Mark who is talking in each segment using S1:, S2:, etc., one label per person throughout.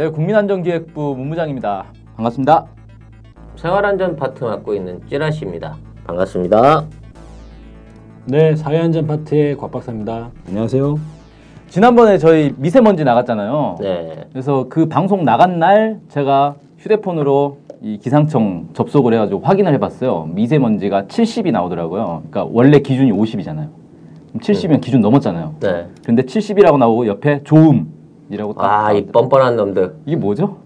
S1: 네, 국민안전기획부 문무장입니다. 반갑습니다.
S2: 생활안전 파트 맡고 있는 찌라시입니다. 반갑습니다.
S3: 네, 사회안전 파트의 곽박사입니다.
S4: 안녕하세요.
S1: 지난번에 저희 미세먼지 나갔잖아요.
S2: 네.
S1: 그래서 그 방송 나간 날 제가 휴대폰으로 이 기상청 접속을 해가지고 확인을 해봤어요. 미세먼지가 70이 나오더라고요. 그러니까 원래 기준이 50이잖아요. 70이면 기준 넘었잖아요.
S2: 네.
S1: 근데 70이라고 나오고 옆에 좋음 이라고 딱
S2: 아, 이. 뻔뻔한 놈들.
S1: 이게 뭐죠?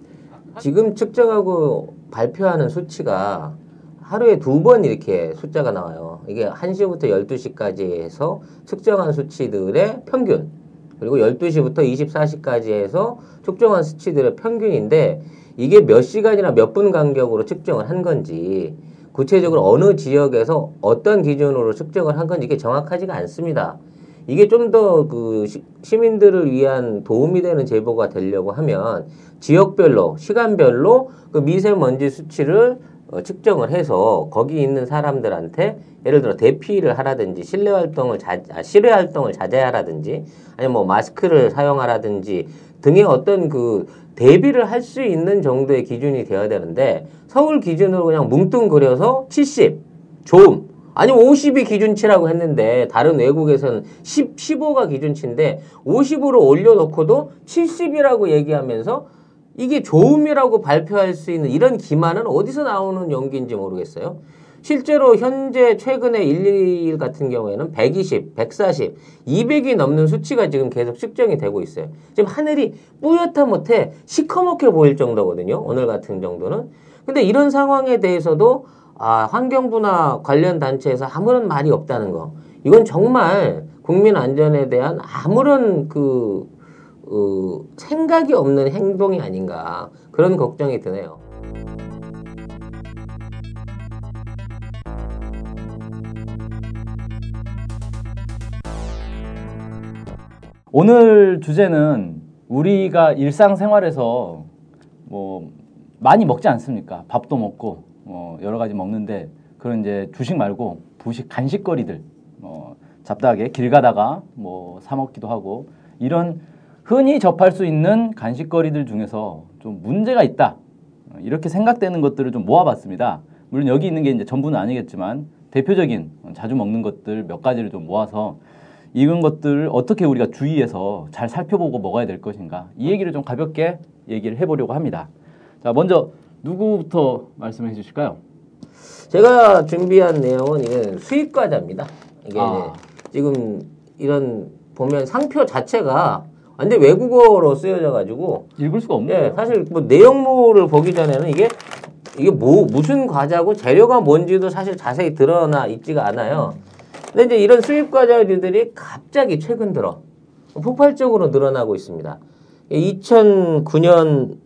S2: 지금 측정하고 발표하는 수치가 하루에 두 번 이렇게 숫자가 나와요. 이게 1시부터 12시까지 해서 측정한 수치들의 평균. 그리고 12시부터 24시까지 해서 측정한 수치들의 평균인데 이게 몇 시간이나 몇 분 간격으로 측정을 한 건지 구체적으로 어느 지역에서 어떤 기준으로 측정을 한 건지 이게 정확하지가 않습니다. 이게 좀 더 그 시민들을 위한 도움이 되는 제보가 되려고 하면 지역별로 시간별로 그 미세먼지 수치를 어, 측정을 해서 거기 있는 사람들한테 예를 들어 대피를 하라든지 실내 활동을 자, 아, 실외 활동을 자제하라든지 아니면 뭐 마스크를 사용하라든지 등의 어떤 그 대비를 할 수 있는 정도의 기준이 되어야 되는데 서울 기준으로 그냥 뭉뚱그려서 70 좋음 아니 50이 기준치라고 했는데 다른 외국에서는 10, 15가 기준치인데 50으로 올려놓고도 70이라고 얘기하면서 이게 좋음이라고 발표할 수 있는 이런 기만은 어디서 나오는 연기인지 모르겠어요. 실제로 현재 최근에 111 같은 경우에는 120, 140, 200이 넘는 수치가 지금 계속 측정이 되고 있어요. 지금 하늘이 뿌옇다 못해 시커멓게 보일 정도거든요. 오늘 같은 정도는. 근데 이런 상황에 대해서도 아, 환경부나 관련 단체에서 아무런 말이 없다는 거. 이건 정말 국민 안전에 대한 아무런 그 어, 생각이 없는 행동이 아닌가 그런 걱정이 드네요.
S1: 오늘 주제는 우리가 일상생활에서 뭐 많이 먹지 않습니까? 밥도 먹고 뭐 여러 가지 먹는데 그런 이제 주식 말고 부식 간식거리들 뭐 잡다하게 길 가다가 뭐 사 먹기도 하고 이런 흔히 접할 수 있는 간식거리들 중에서 좀 문제가 있다 어, 이렇게 생각되는 것들을 좀 모아봤습니다. 물론 여기 있는 게 이제 전부는 아니겠지만 대표적인 자주 먹는 것들 몇 가지를 좀 모아서 이런 것들을 어떻게 우리가 주의해서 잘 살펴보고 먹어야 될 것인가 이 얘기를 좀 가볍게 얘기를 해보려고 합니다. 자 먼저 누구부터 말씀해 주실까요?
S2: 제가 준비한 내용은 이게 수입 과자입니다. 이게
S1: 아.
S2: 지금 이런 보면 상표 자체가 완전 외국어로 쓰여져 가지고
S1: 읽을 수가 없네요.
S2: 예, 사실 뭐 내용물을 보기 전에는 이게 이게 뭐 무슨 과자고 재료가 뭔지도 사실 자세히 드러나 있지가 않아요. 근데 이제 이런 수입 과자류들이 갑자기 최근 들어 폭발적으로 늘어나고 있습니다. 2009년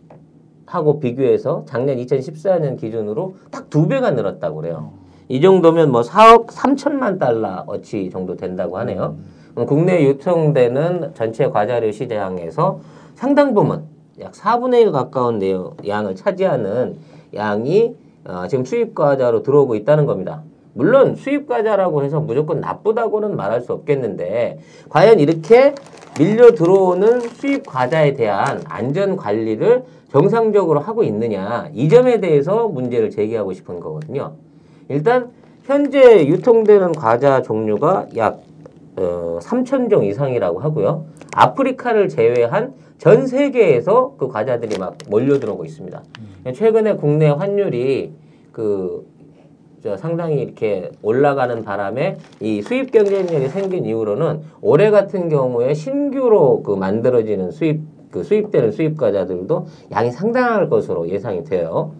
S2: 하고 비교해서 작년 2014년 기준으로 딱 두 배가 늘었다고 그래요. 이 정도면 뭐 4억 3천만 달러 어치 정도 된다고 하네요. 그럼 국내 유통되는 전체 과자류 시장에서 상당 부분 약 4분의 1 가까운 내용, 양을 차지하는 양이 어, 지금 수입 과자로 들어오고 있다는 겁니다. 물론 수입 과자라고 해서 무조건 나쁘다고는 말할 수 없겠는데 과연 이렇게 밀려 들어오는 수입 과자에 대한 안전 관리를 정상적으로 하고 있느냐 이 점에 대해서 문제를 제기하고 싶은 거거든요. 일단 현재 유통되는 과자 종류가 약 어, 3천 종 이상이라고 하고요. 아프리카를 제외한 전 세계에서 그 과자들이 막 몰려 들어오고 있습니다. 최근에 국내 환율이 그저 상당히 이렇게 올라가는 바람에 이 수입 경쟁력이 생긴 이후로는 올해 같은 경우에 신규로 그 만들어지는 수입 그 수입되는 수입 과자들도 양이 상당할 것으로 예상이 돼요.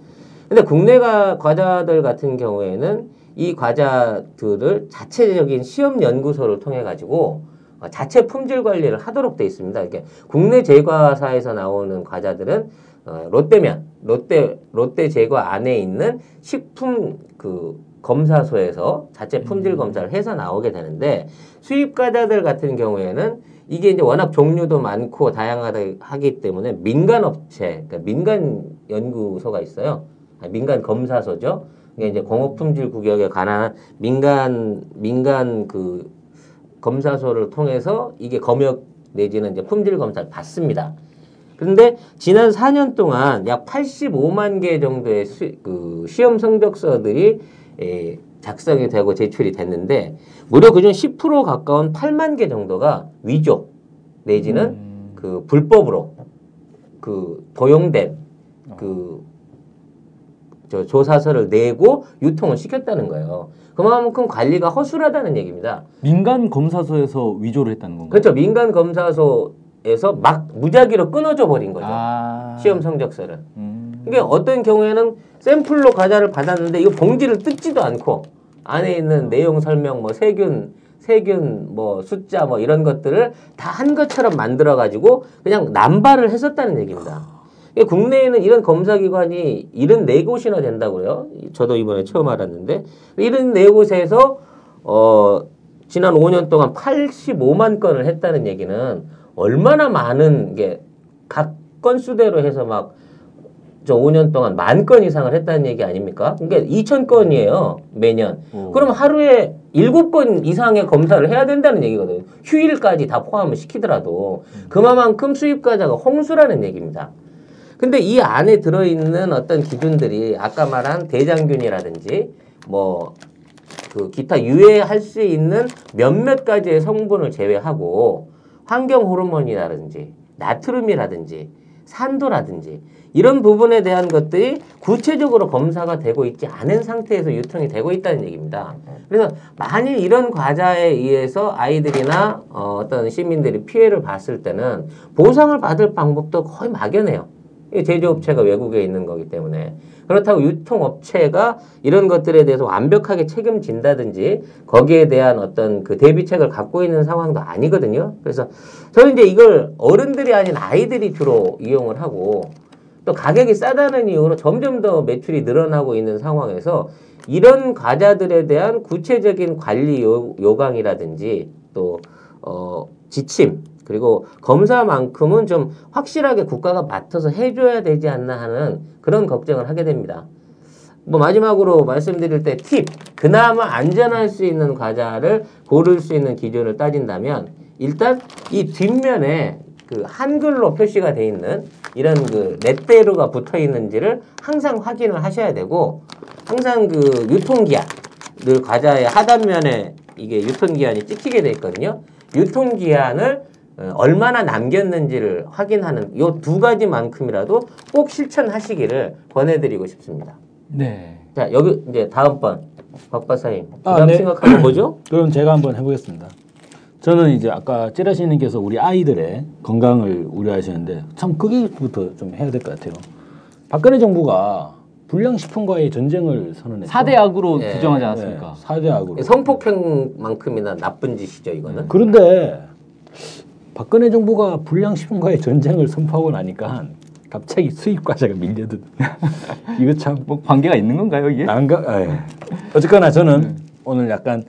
S2: 근데 국내가 과자들 같은 경우에는 이 과자들을 자체적인 시험 연구소를 통해 가지고 어, 자체 품질 관리를 하도록 돼 있습니다. 이렇게 국내 제과사에서 나오는 과자들은 어, 롯데면, 롯데 롯데 제과 안에 있는 식품 그 검사소에서 자체 품질 검사를 해서 나오게 되는데 수입 과자들 같은 경우에는 이게 이제 워낙 종류도 많고 다양하기 때문에 민간 업체, 그러니까 민간 연구소가 있어요. 아, 민간 검사소죠. 이게 이제 공업품질 구역에 관한 민간 민간 그 검사소를 통해서 이게 검역 내지는 이제 품질 검사를 받습니다. 그런데 지난 4년 동안 약 85만 개 정도의 수- 그 시험 성적서들이 에, 작성이 되고 제출이 됐는데 무려 그중 10% 가까운 8만 개 정도가 위조 내지는
S1: 음.
S2: 그 불법으로 그 도용된 그저 조사서를 내고 유통을 시켰다는 거예요. 그만큼 관리가 허술하다는 얘기입니다.
S1: 민간 검사소에서 위조를 했다는 건가요?
S2: 그렇죠. 민간 검사소에서 막 무작위로 끊어져 버린 거죠.
S1: 아.
S2: 시험 성적서를.
S1: 음.
S2: 이게 어떤 경우에는 샘플로 과자를 받았는데 이거 봉지를 뜯지도 않고 안에 있는 내용 설명 뭐 세균 세균 뭐 숫자 뭐 이런 것들을 다 한 것처럼 만들어 가지고 그냥 남발을 했었다는 얘기입니다. 국내에는 이런 검사기관이 74곳이나 된다고요. 저도 이번에 처음 알았는데 74곳에서 어 지난 5년 동안 85만 건을 했다는 얘기는 얼마나 많은 게 각 건수대로 해서 막 저 5년 동안 만 건 이상을 했다는 얘기 아닙니까? 그러니까 2천 건이에요 매년.
S1: 오.
S2: 그럼 하루에 7건 이상의 검사를 해야 된다는 얘기거든요. 휴일까지 다 포함을 시키더라도 그만큼 수입 과자가 홍수라는 얘기입니다. 근데 이 안에 들어있는 어떤 기준들이 아까 말한 대장균이라든지 뭐 그 기타 유해할 수 있는 몇몇 가지의 성분을 제외하고 환경 호르몬이라든지 나트륨이라든지 산도라든지 이런 부분에 대한 것들이 구체적으로 검사가 되고 있지 않은 상태에서 유통이 되고 있다는 얘기입니다. 그래서 만일 이런 과자에 의해서 아이들이나 어, 어떤 시민들이 피해를 봤을 때는 보상을 받을 방법도 거의 막연해요. 이 제조업체가 외국에 있는 거기 때문에 그렇다고 유통업체가 이런 것들에 대해서 완벽하게 책임진다든지 거기에 대한 어떤 그 대비책을 갖고 있는 상황도 아니거든요. 그래서 저는 이제 이걸 어른들이 아닌 아이들이 주로 이용을 하고 또 가격이 싸다는 이유로 점점 더 매출이 늘어나고 있는 상황에서 이런 과자들에 대한 구체적인 관리 요, 요강이라든지 또 어, 지침 그리고 검사만큼은 좀 확실하게 국가가 맡아서 해줘야 되지 않나 하는 그런 걱정을 하게 됩니다. 뭐 마지막으로 말씀드릴 때 팁, 그나마 안전할 수 있는 과자를 고를 수 있는 기준을 따진다면 일단 이 뒷면에 그 한글로 표시가 돼 있는 이런 그 렛베르가 붙어 있는지를 항상 확인을 하셔야 되고 항상 그 유통기한 늘 과자의 하단면에 이게 유통기한이 찍히게 돼 있거든요. 유통기한을 어, 얼마나 남겼는지를 확인하는 이 두 가지만큼이라도 꼭 실천하시기를 권해드리고 싶습니다.
S1: 네.
S2: 자 여기 이제 다음번 박 박사님
S3: 아,
S2: 그다음
S3: 네.
S2: 생각한 거 뭐죠?
S3: 그럼 제가 한번 해보겠습니다. 저는 이제 아까 찌라시님께서 우리 아이들의 건강을 우려하시는데 참 거기부터 좀 해야 될 것 같아요. 박근혜 정부가 불량식품과의 전쟁을 선언했죠.
S1: 4대 악으로
S2: 예.
S1: 규정하지
S3: 네,
S1: 않았습니까?
S3: 4대 악으로.
S2: 성폭행만큼이나 나쁜 짓이죠 이거는.
S3: 그런데 박근혜 정부가 불량식품과의 전쟁을 선포하고 나니까 갑자기 수입 과자가 밀려든. 이거 참
S1: 뭐 관계가 있는 건가요, 이게?
S3: 난가? 에 어쨌거나 저는 오늘 약간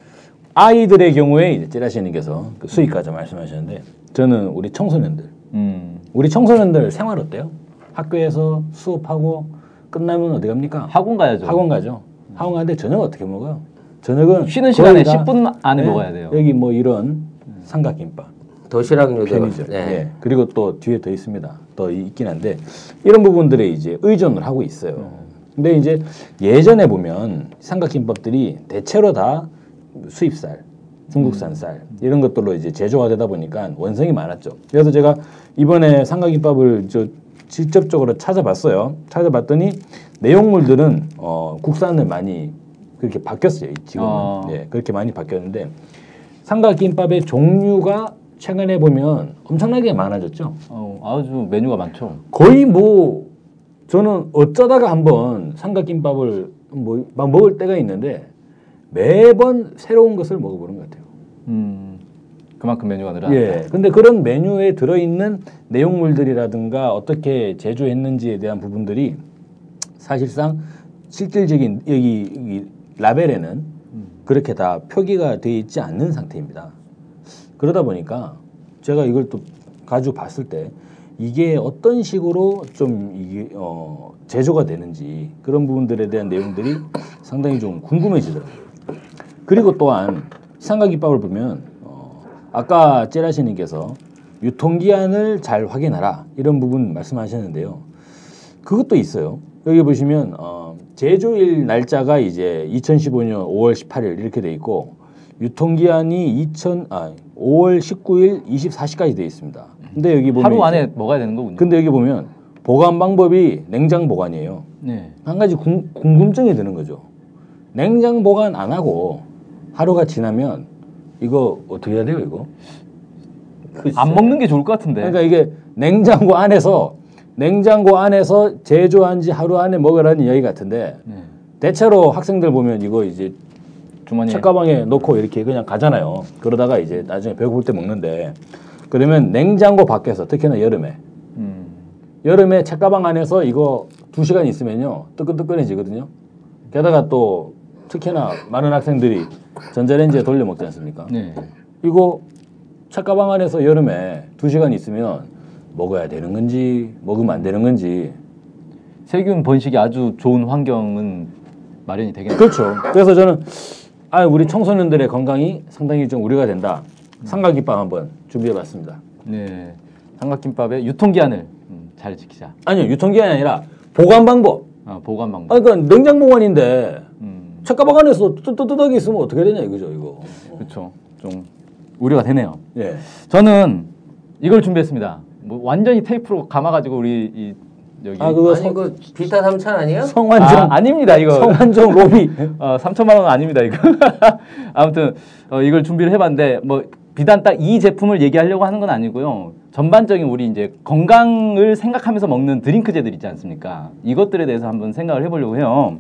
S3: 아이들의 경우에 이제 찌라시님께서 그 수익 과자 말씀하셨는데 저는 우리 청소년들,
S1: 음.
S3: 우리 청소년들 생활 어때요? 학교에서 수업하고 끝나면 어디 갑니까?
S1: 학원 가야죠.
S3: 학원 가죠. 학원 가는데 저녁 어떻게 먹어요? 저녁은
S1: 쉬는 시간에
S3: 다
S1: 10분 안에
S3: 네,
S1: 먹어야 돼요.
S3: 여기 뭐 이런 삼각김밥,
S2: 도시락
S3: 편의점,
S2: 네.
S3: 예. 그리고 또 뒤에 더 있습니다. 더 있긴 한데 이런 부분들에 이제 의존을 하고 있어요. 근데 이제 예전에 보면 삼각김밥들이 대체로 다 수입쌀, 중국산 쌀 이런 것들로 이제 제조가 되다 보니까 원성이 많았죠. 그래서 제가 이번에 삼각김밥을 저 직접적으로 찾아봤어요. 찾아봤더니 내용물들은 어, 국산을 많이 그렇게 바뀌었어요. 지금은
S1: 아.
S3: 예, 그렇게 많이 바뀌었는데 삼각김밥의 종류가 최근에 보면 엄청나게 많아졌죠.
S1: 어, 아주 메뉴가 많죠.
S3: 거의 뭐 저는 어쩌다가 한번 삼각김밥을 뭐 막 먹을 때가 있는데 매번 새로운 것을 먹어보는 것 같아요.
S1: 음. 그만큼 메뉴가 늘어났다.
S3: 예. 근데 그런 메뉴에 들어있는 내용물들이라든가 어떻게 제조했는지에 대한 부분들이 사실상 실질적인 여기, 여기 라벨에는 그렇게 다 표기가 되어 있지 않는 상태입니다. 그러다 보니까 제가 이걸 또 가지고 봤을 때 이게 어떤 식으로 좀 이게 어 제조가 되는지 그런 부분들에 대한 내용들이 상당히 좀 궁금해지더라고요. 그리고 또한 삼각김밥을 보면 어 아까 찌라시님께서 유통기한을 잘 확인하라 이런 부분 말씀하셨는데요. 그것도 있어요. 여기 보시면 어, 제조일 날짜가 이제 2015년 5월 18일 이렇게 돼 있고 유통기한이 2000 아, 5월 19일 24시까지 돼 있습니다. 근데 여기 보면
S1: 하루 안에 먹어야 되는 거군요.
S3: 근데 여기 보면 보관 방법이 냉장 보관이에요.
S1: 네.
S3: 한 가지 궁, 궁금증이 드는 거죠. 냉장 보관 안 하고 하루가 지나면 이거 어떻게 해야 돼요, 이거?
S1: 안 먹는 게 좋을 것 같은데.
S3: 그러니까 이게 냉장고 안에서 냉장고 안에서 제조한 지 하루 안에 먹으라는 이야기 같은데
S1: 네.
S3: 대체로 학생들 보면 이거 이제
S1: 주머니에
S3: 책가방에 넣고 이렇게 그냥 가잖아요. 그러다가 이제 나중에 배고플 때 먹는데 그러면 냉장고 밖에서 특히나 여름에
S1: 음.
S3: 여름에 책가방 안에서 이거 두 시간 있으면요 뜨끈뜨끈해지거든요. 게다가 또 특히나 많은 학생들이 전자레인지에 돌려 먹지 않습니까?
S1: 네.
S3: 이거 책가방 안에서 여름에 두 시간 있으면 먹어야 되는 건지 먹으면 안 되는 건지
S1: 세균 번식이 아주 좋은 환경은 마련이 되겠네요.
S3: 그렇죠. 그래서 저는 아 우리 청소년들의 건강이 상당히 좀 우려가 된다. 삼각김밥 한번 준비해봤습니다.
S1: 네. 삼각김밥의 유통기한을 음, 잘 지키자.
S3: 아니요 유통기한이 아니라 보관 방법.
S1: 아, 보관 방법.
S3: 아 그러니까 냉장 보관인데
S1: 음,
S3: 책가방 안에서 뜨뜻하게 있으면 어떻게 되냐 이거죠 이거.
S1: 그렇죠. 좀 우려가 되네요.
S3: 예.
S1: 저는 이걸 준비했습니다. 뭐 완전히 테이프로 감아가지고 우리 이 여기
S3: 아 그거
S2: 아니 그 비타 삼천 아니에요?
S3: 성환종
S1: 아, 아닙니다 이거.
S3: 성환종 로비.
S1: 어, 3천만 원은 아닙니다 이거. 아무튼 어, 이걸 준비를 해봤는데 뭐 비단 딱 이 제품을 얘기하려고 하는 건 아니고요. 전반적인 우리 이제 건강을 생각하면서 먹는 드링크제들 있지 않습니까? 이것들에 대해서 한번 생각을 해보려고 해요.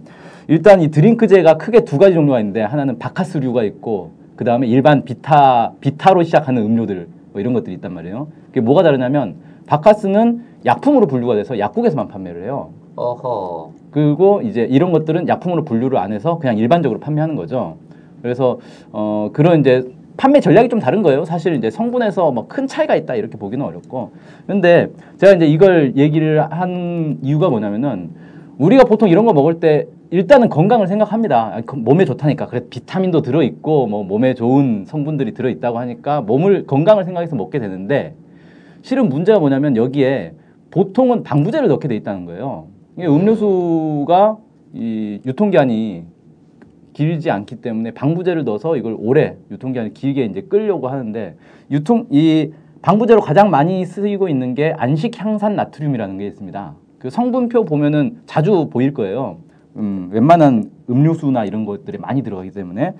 S1: 일단 이 드링크제가 크게 두 가지 종류가 있는데 하나는 바카스류가 있고 그 다음에 일반 비타 비타로 시작하는 음료들 뭐 이런 것들이 있단 말이에요. 그게 뭐가 다르냐면 바카스는 약품으로 분류가 돼서 약국에서만 판매를 해요.
S2: 어허.
S1: 그리고 이제 이런 것들은 약품으로 분류를 안 해서 그냥 일반적으로 판매하는 거죠. 그래서 어 그런 이제 판매 전략이 좀 다른 거예요. 사실 이제 성분에서 뭐 큰 차이가 있다 이렇게 보기는 어렵고. 근데 제가 이제 이걸 얘기를 한 이유가 뭐냐면은 우리가 보통 이런 거 먹을 때 일단은 건강을 생각합니다. 몸에 좋다니까. 그래 비타민도 들어 있고 뭐 몸에 좋은 성분들이 들어 있다고 하니까 몸을 건강을 생각해서 먹게 되는데 실은 문제가 뭐냐면 여기에 보통은 방부제를 넣게 돼 있다는 거예요. 이게 음료수가 이 유통기한이 길지 않기 때문에 방부제를 넣어서 이걸 오래 유통기한을 길게 이제 끌려고 하는데 유통 이 방부제로 가장 많이 쓰이고 있는 게 안식 향산 나트륨이라는 게 있습니다. 그 성분표 보면은 자주 보일 거예요. 음, 웬만한 음료수나 이런 것들이 많이 들어가기 때문에.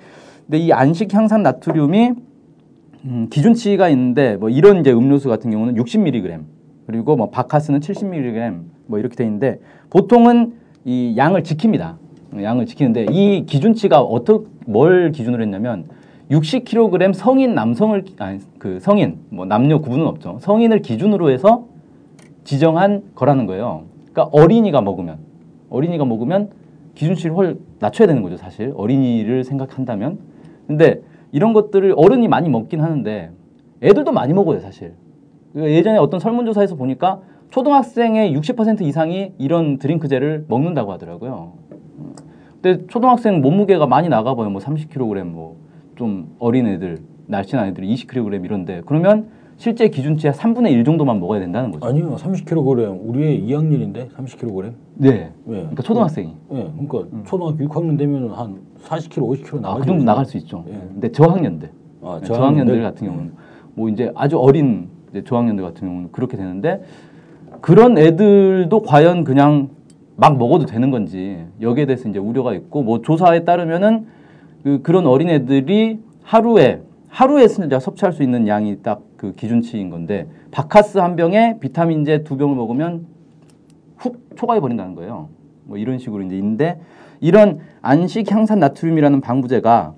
S1: 근데 이 안식 향산 나트륨이 음, 기준치가 있는데 뭐 이런 이제 음료수 같은 경우는 60mg 그리고 뭐 바카스는 70mg 뭐 이렇게 돼 있는데 보통은 이 양을 지킵니다. 양을 지키는데 이 기준치가 어떻게 뭘 기준으로 했냐면 60kg 성인 남성을 아니 그 성인 뭐 남녀 구분은 없죠. 성인을 기준으로 해서 지정한 거라는 거예요. 그러니까 어린이가 먹으면 어린이가 먹으면 기준치를 훨 낮춰야 되는 거죠, 사실. 어린이를 생각한다면. 근데 이런 것들을 어른이 많이 먹긴 하는데 애들도 많이 먹어요, 사실. 그 예전에 어떤 설문조사에서 보니까 초등학생의 60% 이상이 이런 드링크제를 먹는다고 하더라고요. 근데 초등학생 몸무게가 많이 나가봐요. 뭐 30kg, 뭐 좀 어린 애들, 날씬한 애들이 20kg 이런데 그러면 실제 기준치의 3분의 1 정도만 먹어야 된다는 거죠.
S3: 아니요 30kg 우리 애 2학년인데 30kg.
S1: 네.
S3: 예.
S1: 그러니까 초등학생이.
S3: 예. 그러니까 초등학교 6학년 되면 한 40kg, 50kg
S1: 아,
S3: 나가죠.
S1: 그 정도 나갈 수 있죠.
S3: 예.
S1: 근데 저학년들.
S3: 아,
S1: 네, 저학년들
S3: 저학년들?
S1: 같은 경우는 뭐 이제 아주 어린 이제 저학년들 같은 경우는 그렇게 되는데 그런 애들도 과연 그냥 막 먹어도 되는 건지 여기에 대해서 이제 우려가 있고 뭐 조사에 따르면은 그 그런 어린 애들이 하루에 하루에 진짜 섭취할 수 있는 양이 딱 그 기준치인 건데 바카스 한 병에 비타민제 두 병을 먹으면 훅 초과해 버린다는 거예요. 뭐 이런 식으로 이제 있는데 이런 안식 향산 나트륨이라는 방부제가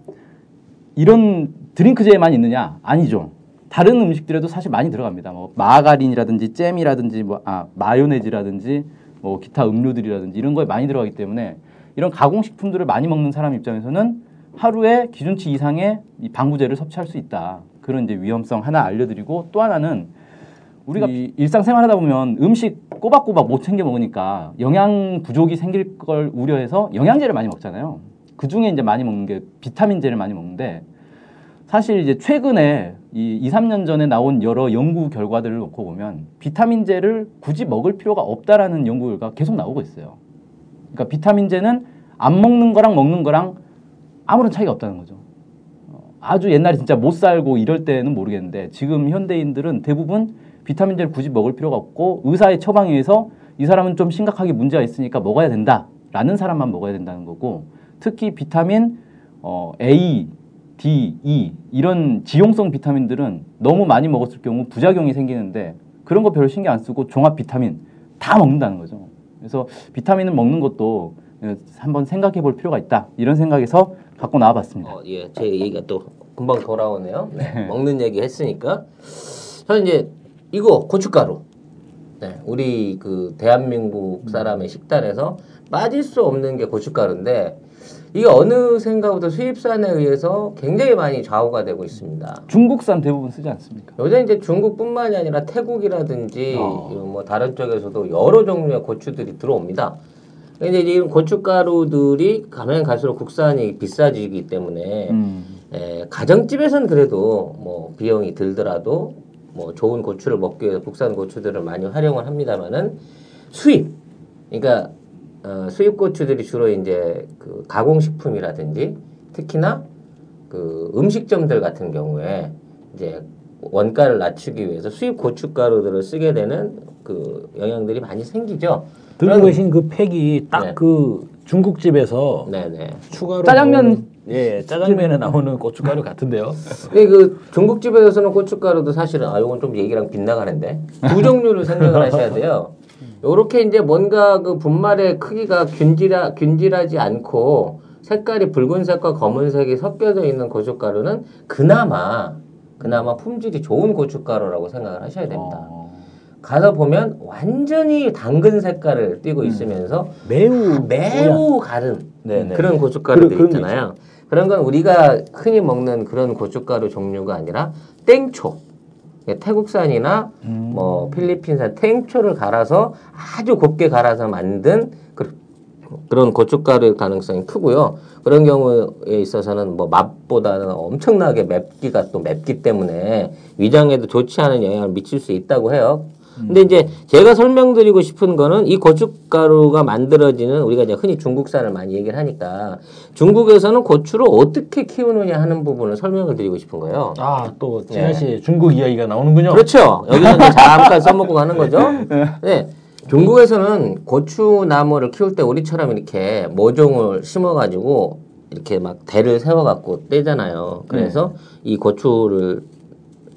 S1: 이런 드링크제에만 있느냐? 아니죠. 다른 음식들에도 사실 많이 들어갑니다. 뭐 마가린이라든지 잼이라든지 뭐 아, 마요네즈라든지 뭐 기타 음료들이라든지 이런 거에 많이 들어가기 때문에 이런 가공식품들을 많이 먹는 사람 입장에서는 하루에 기준치 이상의 이 방부제를 섭취할 수 있다. 그런 이제 위험성 하나 알려드리고 또 하나는 우리가 이 일상생활하다 보면 음식 꼬박꼬박 못 챙겨 먹으니까 영양 부족이 생길 걸 우려해서 영양제를 많이 먹잖아요. 그 중에 이제 많이 먹는 게 비타민제를 많이 먹는데 사실 이제 최근에 이 2, 3년 전에 나온 여러 연구 결과들을 놓고 보면 비타민제를 굳이 먹을 필요가 없다라는 연구 결과가 계속 나오고 있어요. 그러니까 비타민제는 안 먹는 거랑 먹는 거랑 아무런 차이가 없다는 거죠. 어, 아주 옛날에 진짜 못 살고 이럴 때는 모르겠는데 지금 현대인들은 대부분 비타민제를 굳이 먹을 필요가 없고 의사의 처방에 의해서 이 사람은 좀 심각하게 문제가 있으니까 먹어야 된다라는 사람만 먹어야 된다는 거고 특히 비타민 어, A, D, E 이런 지용성 비타민들은 너무 많이 먹었을 경우 부작용이 생기는데 그런 거 별로 신경 안 쓰고 종합 비타민 다 먹는다는 거죠. 그래서 비타민을 먹는 것도 한번 생각해 볼 필요가 있다. 이런 생각에서 갖고 나와봤습니다.
S2: 어, 예, 제 얘기가 또 금방 돌아오네요. 네, 먹는 얘기 했으니까. 저는 이제 이거 고춧가루. 네, 우리 그 대한민국 사람의 식단에서 빠질 수 없는 게 고춧가루인데 이게 어느 생각부터 수입산에 의해서 굉장히 많이 좌우가 되고 있습니다.
S1: 중국산 대부분 쓰지 않습니까?
S2: 요새 이제 중국뿐만이 아니라 태국이라든지
S1: 어.
S2: 뭐 다른 쪽에서도 여러 종류의 고추들이 들어옵니다. 근데 이제 이런 고춧가루들이 가면 갈수록 국산이 비싸지기 때문에
S1: 음.
S2: 에, 가정집에서는 그래도 뭐 비용이 들더라도 뭐 좋은 고추를 먹기 위해서 국산 고추들을 많이 활용을 합니다만은 수입 그러니까 어, 수입 고추들이 주로 이제 그 가공식품이라든지 특히나 그 음식점들 같은 경우에 이제 원가를 낮추기 위해서 수입 고춧가루들을 쓰게 되는 그 영향들이 많이 생기죠.
S3: 들고
S2: 그런-
S3: 계신 그 팩이 딱
S2: 네.
S3: 그 중국집에서
S2: 네네.
S3: 추가로
S1: 짜장면-
S3: 예 짜장면에 나오는 고춧가루 같은데요.
S2: 근데 그 중국집에서는 고춧가루도 사실은 아 이건 좀 얘기랑 빗나가는데 두 종류를 생각을 하셔야 돼요. 요렇게 이제 뭔가 그 분말의 크기가 균질하 균질하지 않고 색깔이 붉은색과 검은색이 섞여져 있는 고춧가루는 그나마 그나마 품질이 좋은 고춧가루라고 생각을 하셔야 됩니다.
S1: 어.
S2: 가서 보면 완전히 당근 색깔을 띠고 있으면서
S3: 매우
S2: 매우 가른
S3: 네네.
S2: 그런 고춧가루들
S3: 그런- 그런 거
S2: 있잖아요. 그런 건 우리가 흔히 먹는 그런 고춧가루 종류가 아니라 땡초. 예, 태국산이나
S3: 음.
S2: 뭐 필리핀산 땡초를 갈아서 아주 곱게 갈아서 만든 그, 그런 고춧가루의 가능성이 크고요. 그런 경우에 있어서는 뭐 맛보다는 엄청나게 맵기가 또 맵기 때문에 위장에도 좋지 않은 영향을 미칠 수 있다고 해요. 근데 이제 제가 설명드리고 싶은 거는 이 고춧가루가 만들어지는 우리가 이제 흔히 중국산을 많이 얘기를 하니까 중국에서는 고추를 어떻게 키우느냐 하는 부분을 설명을 드리고 싶은 거예요.
S3: 아 또 진아 씨 중국 이야기가 나오는군요.
S2: 그렇죠. 여기서 잠깐 써먹고 가는 거죠. 네. 중국에서는 고추나무를 키울 때 우리처럼 이렇게 모종을 심어가지고 이렇게 막 대를 세워갖고 떼잖아요. 그래서 이 고추를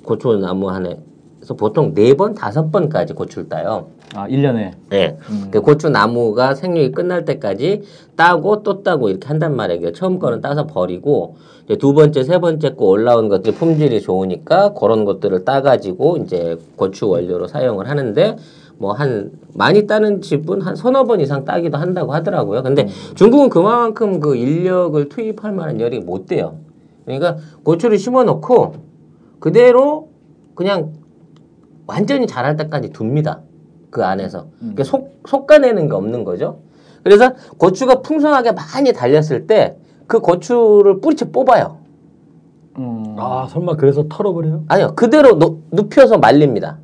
S2: 고추나무 안에 서 보통 네 번, 다섯 번까지 고추를 따요.
S1: 아, 1년에.
S2: 네. 그 고추 나무가 생육이 끝날 때까지 따고 또 따고 이렇게 한단 말이에요. 처음 거는 따서 버리고 이제 두 번째, 세 번째 거 올라온 것들이 품질이 좋으니까 그런 것들을 따가지고 이제 고추 원료로 사용을 하는데 뭐 한 많이 따는 집은 한 서너 번 이상 따기도 한다고 하더라고요. 근데 중국은 그만큼 그 인력을 투입할 만한 여력이 못 돼요. 그러니까 고추를 심어 놓고 그대로 그냥 완전히 자랄 때까지 둡니다. 그 안에서. 그러니까 속, 솎아내는 게 없는 거죠. 그래서 고추가 풍성하게 많이 달렸을 때 그 고추를 뿌리채 뽑아요.
S1: 음.
S3: 아 설마 그래서 털어버려요?
S2: 아니요. 그대로 노- 눕혀서 말립니다.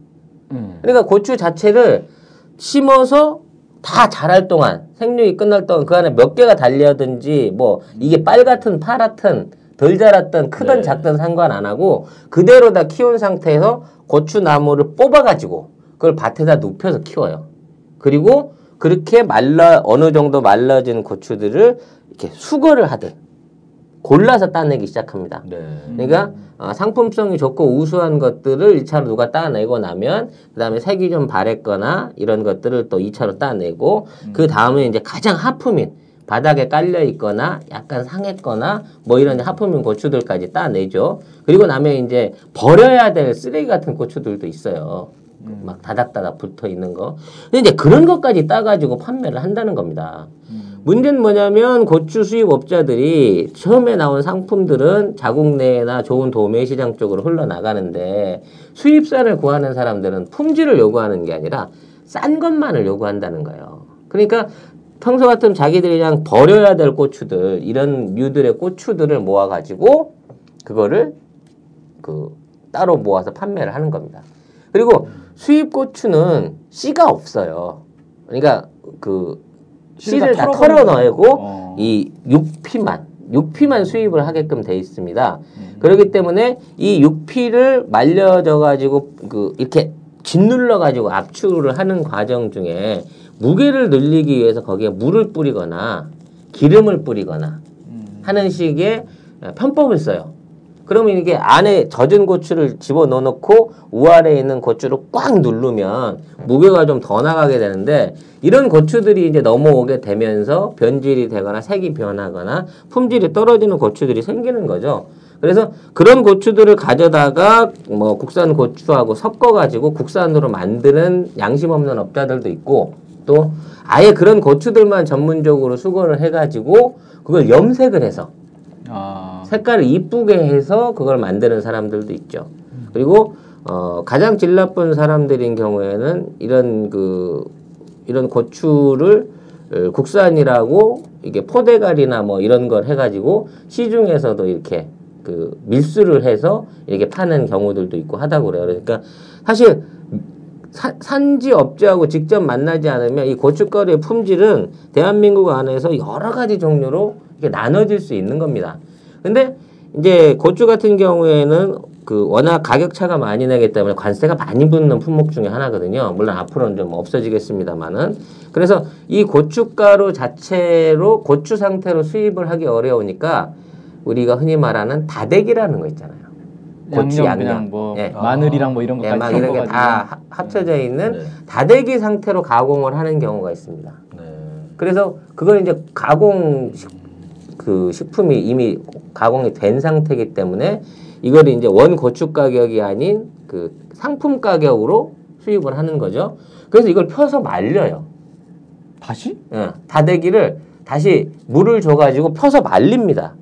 S1: 음.
S2: 그러니까 고추 자체를 심어서 다 자랄 동안 생육이 끝날 동안 그 안에 몇 개가 달려든지 뭐 이게 빨갛든 파랗든 덜 자랐든 크든
S3: 네.
S2: 작든 상관 안 하고 그대로 다 키운 상태에서 고추 나무를 뽑아 가지고 그걸 밭에다 눕혀서 키워요. 그리고 그렇게 말라 어느 정도 말라진 고추들을 이렇게 수거를 하듯 골라서 따내기 시작합니다.
S3: 네.
S2: 그러니까 어, 상품성이 좋고 우수한 것들을 1차로 누가 따내고 나면 그 다음에 색이 좀 바랬거나 이런 것들을 또 2차로 따내고 그 다음에 이제 가장 하품인 바닥에 깔려 있거나 약간 상했거나 뭐 이런 하품인 고추들까지 따내죠. 그리고 나면 이제 버려야 될 쓰레기 같은 고추들도 있어요. 그막 다닥다닥 붙어 있는 거. 근데 이제 그런 것까지 따가지고 판매를 한다는 겁니다. 문제는 뭐냐면 고추 수입업자들이 처음에 나온 상품들은 자국 내나 좋은 도매 시장 쪽으로 흘러나가는데 수입산을 구하는 사람들은 품질을 요구하는 게 아니라 싼 것만을 요구한다는 거예요. 그러니까 평소 같으면 자기들이 그냥 버려야 될 고추들 이런 류들의 고추들을 모아 가지고 그거를 그 따로 모아서 판매를 하는 겁니다. 그리고 수입 고추는 씨가 없어요. 그러니까 그 씨를 다
S1: 털어버리는
S2: 털어내고
S1: 어.
S2: 이 육피만 육피만 수입을 하게끔 돼 있습니다. 그렇기 때문에 이 육피를 말려져 가지고 그 이렇게 짓눌러 가지고 압축을 하는 과정 중에 무게를 늘리기 위해서 거기에 물을 뿌리거나 기름을 뿌리거나 하는 식의 편법을 써요. 그러면 이게 안에 젖은 고추를 집어 넣어 놓고 우아래에 있는 고추를 꽉 누르면 무게가 좀 더 나가게 되는데 이런 고추들이 이제 넘어오게 되면서 변질이 되거나 색이 변하거나 품질이 떨어지는 고추들이 생기는 거죠. 그래서 그런 고추들을 가져다가 뭐 국산 고추하고 섞어 가지고 국산으로 만드는 양심 없는 업자들도 있고 또 아예 그런 고추들만 전문적으로 수거를 해 가지고 그걸 염색을 해서
S1: 아.
S2: 색깔을 이쁘게 해서 그걸 만드는 사람들도 있죠. 그리고 어, 가장 질 나쁜 사람들인 경우에는 이런 그 이런 고추를 어, 국산이라고 이게 포대갈이나 뭐 이런 걸 해가지고 시중에서도 이렇게 그 밀수를 해서 이렇게 파는 경우들도 있고 하다고 그래요. 그러니까 사실 사- 산지 업체하고 직접 만나지 않으면 이 고춧가루의 품질은 대한민국 안에서 여러 가지 종류로 이렇게 나눠질 수 있는 겁니다. 근데 이제 고추 같은 경우에는 그 워낙 가격 차가 많이 나기 때문에 관세가 많이 붙는 품목 중에 하나거든요. 물론 앞으로는 좀 없어지겠습니다만은 그래서 이 고춧가루 자체로 고추 상태로 수입을 하기 어려우니까 우리가 흔히 말하는 다대기라는 거 있잖아요. 고추
S1: 양념 뭐
S2: 예.
S1: 마늘이랑 뭐 이런
S2: 예,
S1: 것까지
S2: 막 이렇게
S1: 섞어가지고.
S2: 다 하- 합쳐져 있는
S3: 네.
S2: 다대기 상태로 가공을 하는 경우가 있습니다.
S3: 네.
S2: 그래서 그걸 이제 가공 식, 그 식품이 이미 가공이 된 상태이기 때문에 이걸 이제 원 고추 가격이 아닌 그 상품 가격으로 수입을 하는 거죠. 그래서 이걸 펴서 말려요.
S1: 다시?
S2: 예, 다대기를 다시 물을 줘가지고 펴서 말립니다.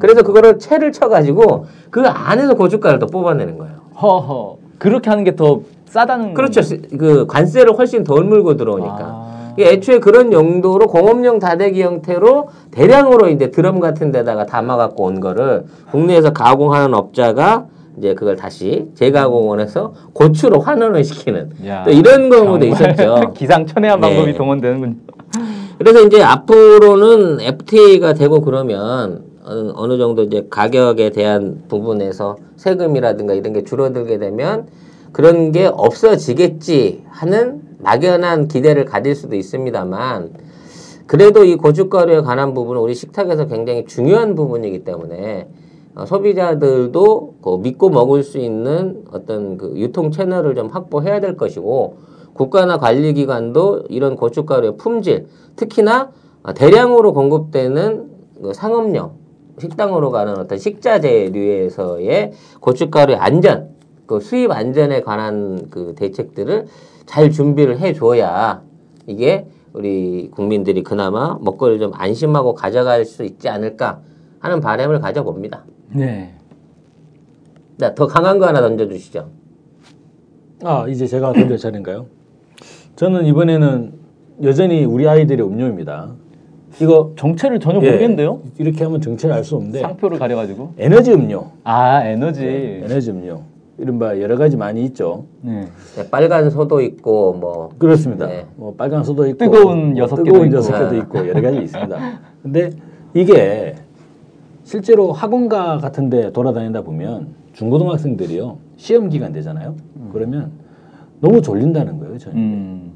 S1: 음.
S2: 그래서 그거를 채를 쳐가지고 그 안에서 고춧가루를 또 뽑아내는 거예요.
S1: 허허. 그렇게 하는 게 더 싸다는
S2: 그렇죠. 그 관세를 훨씬 덜 물고 들어오니까.
S1: 아.
S2: 애초에 그런 용도로 공업용 다대기 형태로 대량으로 이제 드럼 같은 데다가 담아 갖고 온 거를 국내에서 가공하는 업자가 이제 그걸 다시 재가공을 해서 고추로 환원을 시키는
S1: 야,
S2: 또 이런 경우도 있었죠.
S1: 기상천외한
S2: 네.
S1: 방법이 동원되는군요.
S2: 그래서 이제 앞으로는 FTA가 되고 그러면 어느, 어느 정도 이제 가격에 대한 부분에서 세금이라든가 이런 게 줄어들게 되면 그런 게 없어지겠지 하는 막연한 기대를 가질 수도 있습니다만 그래도 이 고춧가루에 관한 부분은 우리 식탁에서 굉장히 중요한 부분이기 때문에 어, 소비자들도 그 믿고 먹을 수 있는 어떤 그 유통 채널을 좀 확보해야 될 것이고 국가나 관리기관도 이런 고춧가루의 품질, 특히나 어, 대량으로 공급되는 그 상업용 식당으로 가는 어떤 식자재류에서의 고춧가루의 안전, 그 수입 안전에 관한 그 대책들을 잘 준비를 해줘야 이게 우리 국민들이 그나마 먹거리를 좀 안심하고 가져갈 수 있지 않을까 하는 바람을 가져봅니다.
S1: 네.
S2: 자, 더 강한 거 하나 던져주시죠.
S3: 아 이제 제가 던질 차례인가요? 저는 이번에는 여전히 우리 아이들의 음료입니다. 이거
S1: 정체를 전혀
S3: 예,
S1: 모르겠는데요.
S3: 이렇게 하면 정체를 알 수 없는데
S1: 상표를 가려가지고.
S3: 에너지 음료,
S1: 아 에너지.
S3: 에너지 음료 이른바 여러 가지 많이 있죠.
S1: 네.
S2: 네, 빨간 소도 있고 뭐
S3: 그렇습니다.
S2: 네.
S3: 뭐 빨간 소도 있고
S1: 뜨거운
S3: 뭐
S1: 여섯 개도
S3: 뜨거운
S1: 있고.
S3: 여섯 개도 있고 여러 가지 있습니다. 근데 이게 실제로 학원가 같은데 돌아다니다 보면 중고등학생들이요 시험 기간 되잖아요. 그러면 너무 졸린다는 거예요. 저는
S1: 음.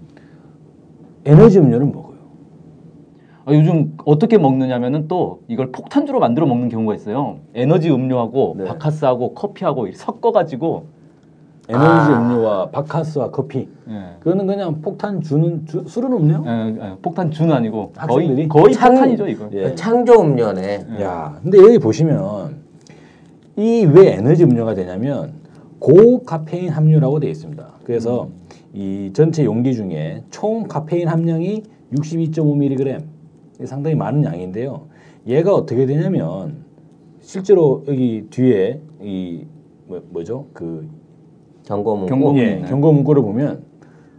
S3: 에너지 음료를 먹어 요.
S1: 아, 요즘 어떻게 먹느냐면은 또 이걸 폭탄주로 만들어 먹는 경우가 있어요. 에너지 음료하고
S3: 네.
S1: 바카스하고 커피하고 섞어가지고.
S3: 에너지
S2: 아.
S3: 음료와 바카스와 커피
S1: 예.
S3: 그거는 그냥 폭탄 주는 주, 술은 없네요.
S1: 예, 예, 폭탄 주는 아니고 거의
S3: 학생들이?
S1: 거의
S2: 창-
S1: 폭탄이죠 이거.
S3: 예.
S2: 창조 음료네.
S3: 야, 근데 여기 보시면 이 왜 에너지 음료가 되냐면 고카페인 함유라고 되어 있습니다. 그래서 이 전체 용기 중에 총 카페인 함량이 62.5mg, 상당히 많은 양인데요. 얘가 어떻게 되냐면 실제로 여기 뒤에 이 뭐, 뭐죠? 그
S2: 경고문.
S1: 경고문.
S3: 예,
S1: 있나요?
S3: 경고 문구를 보면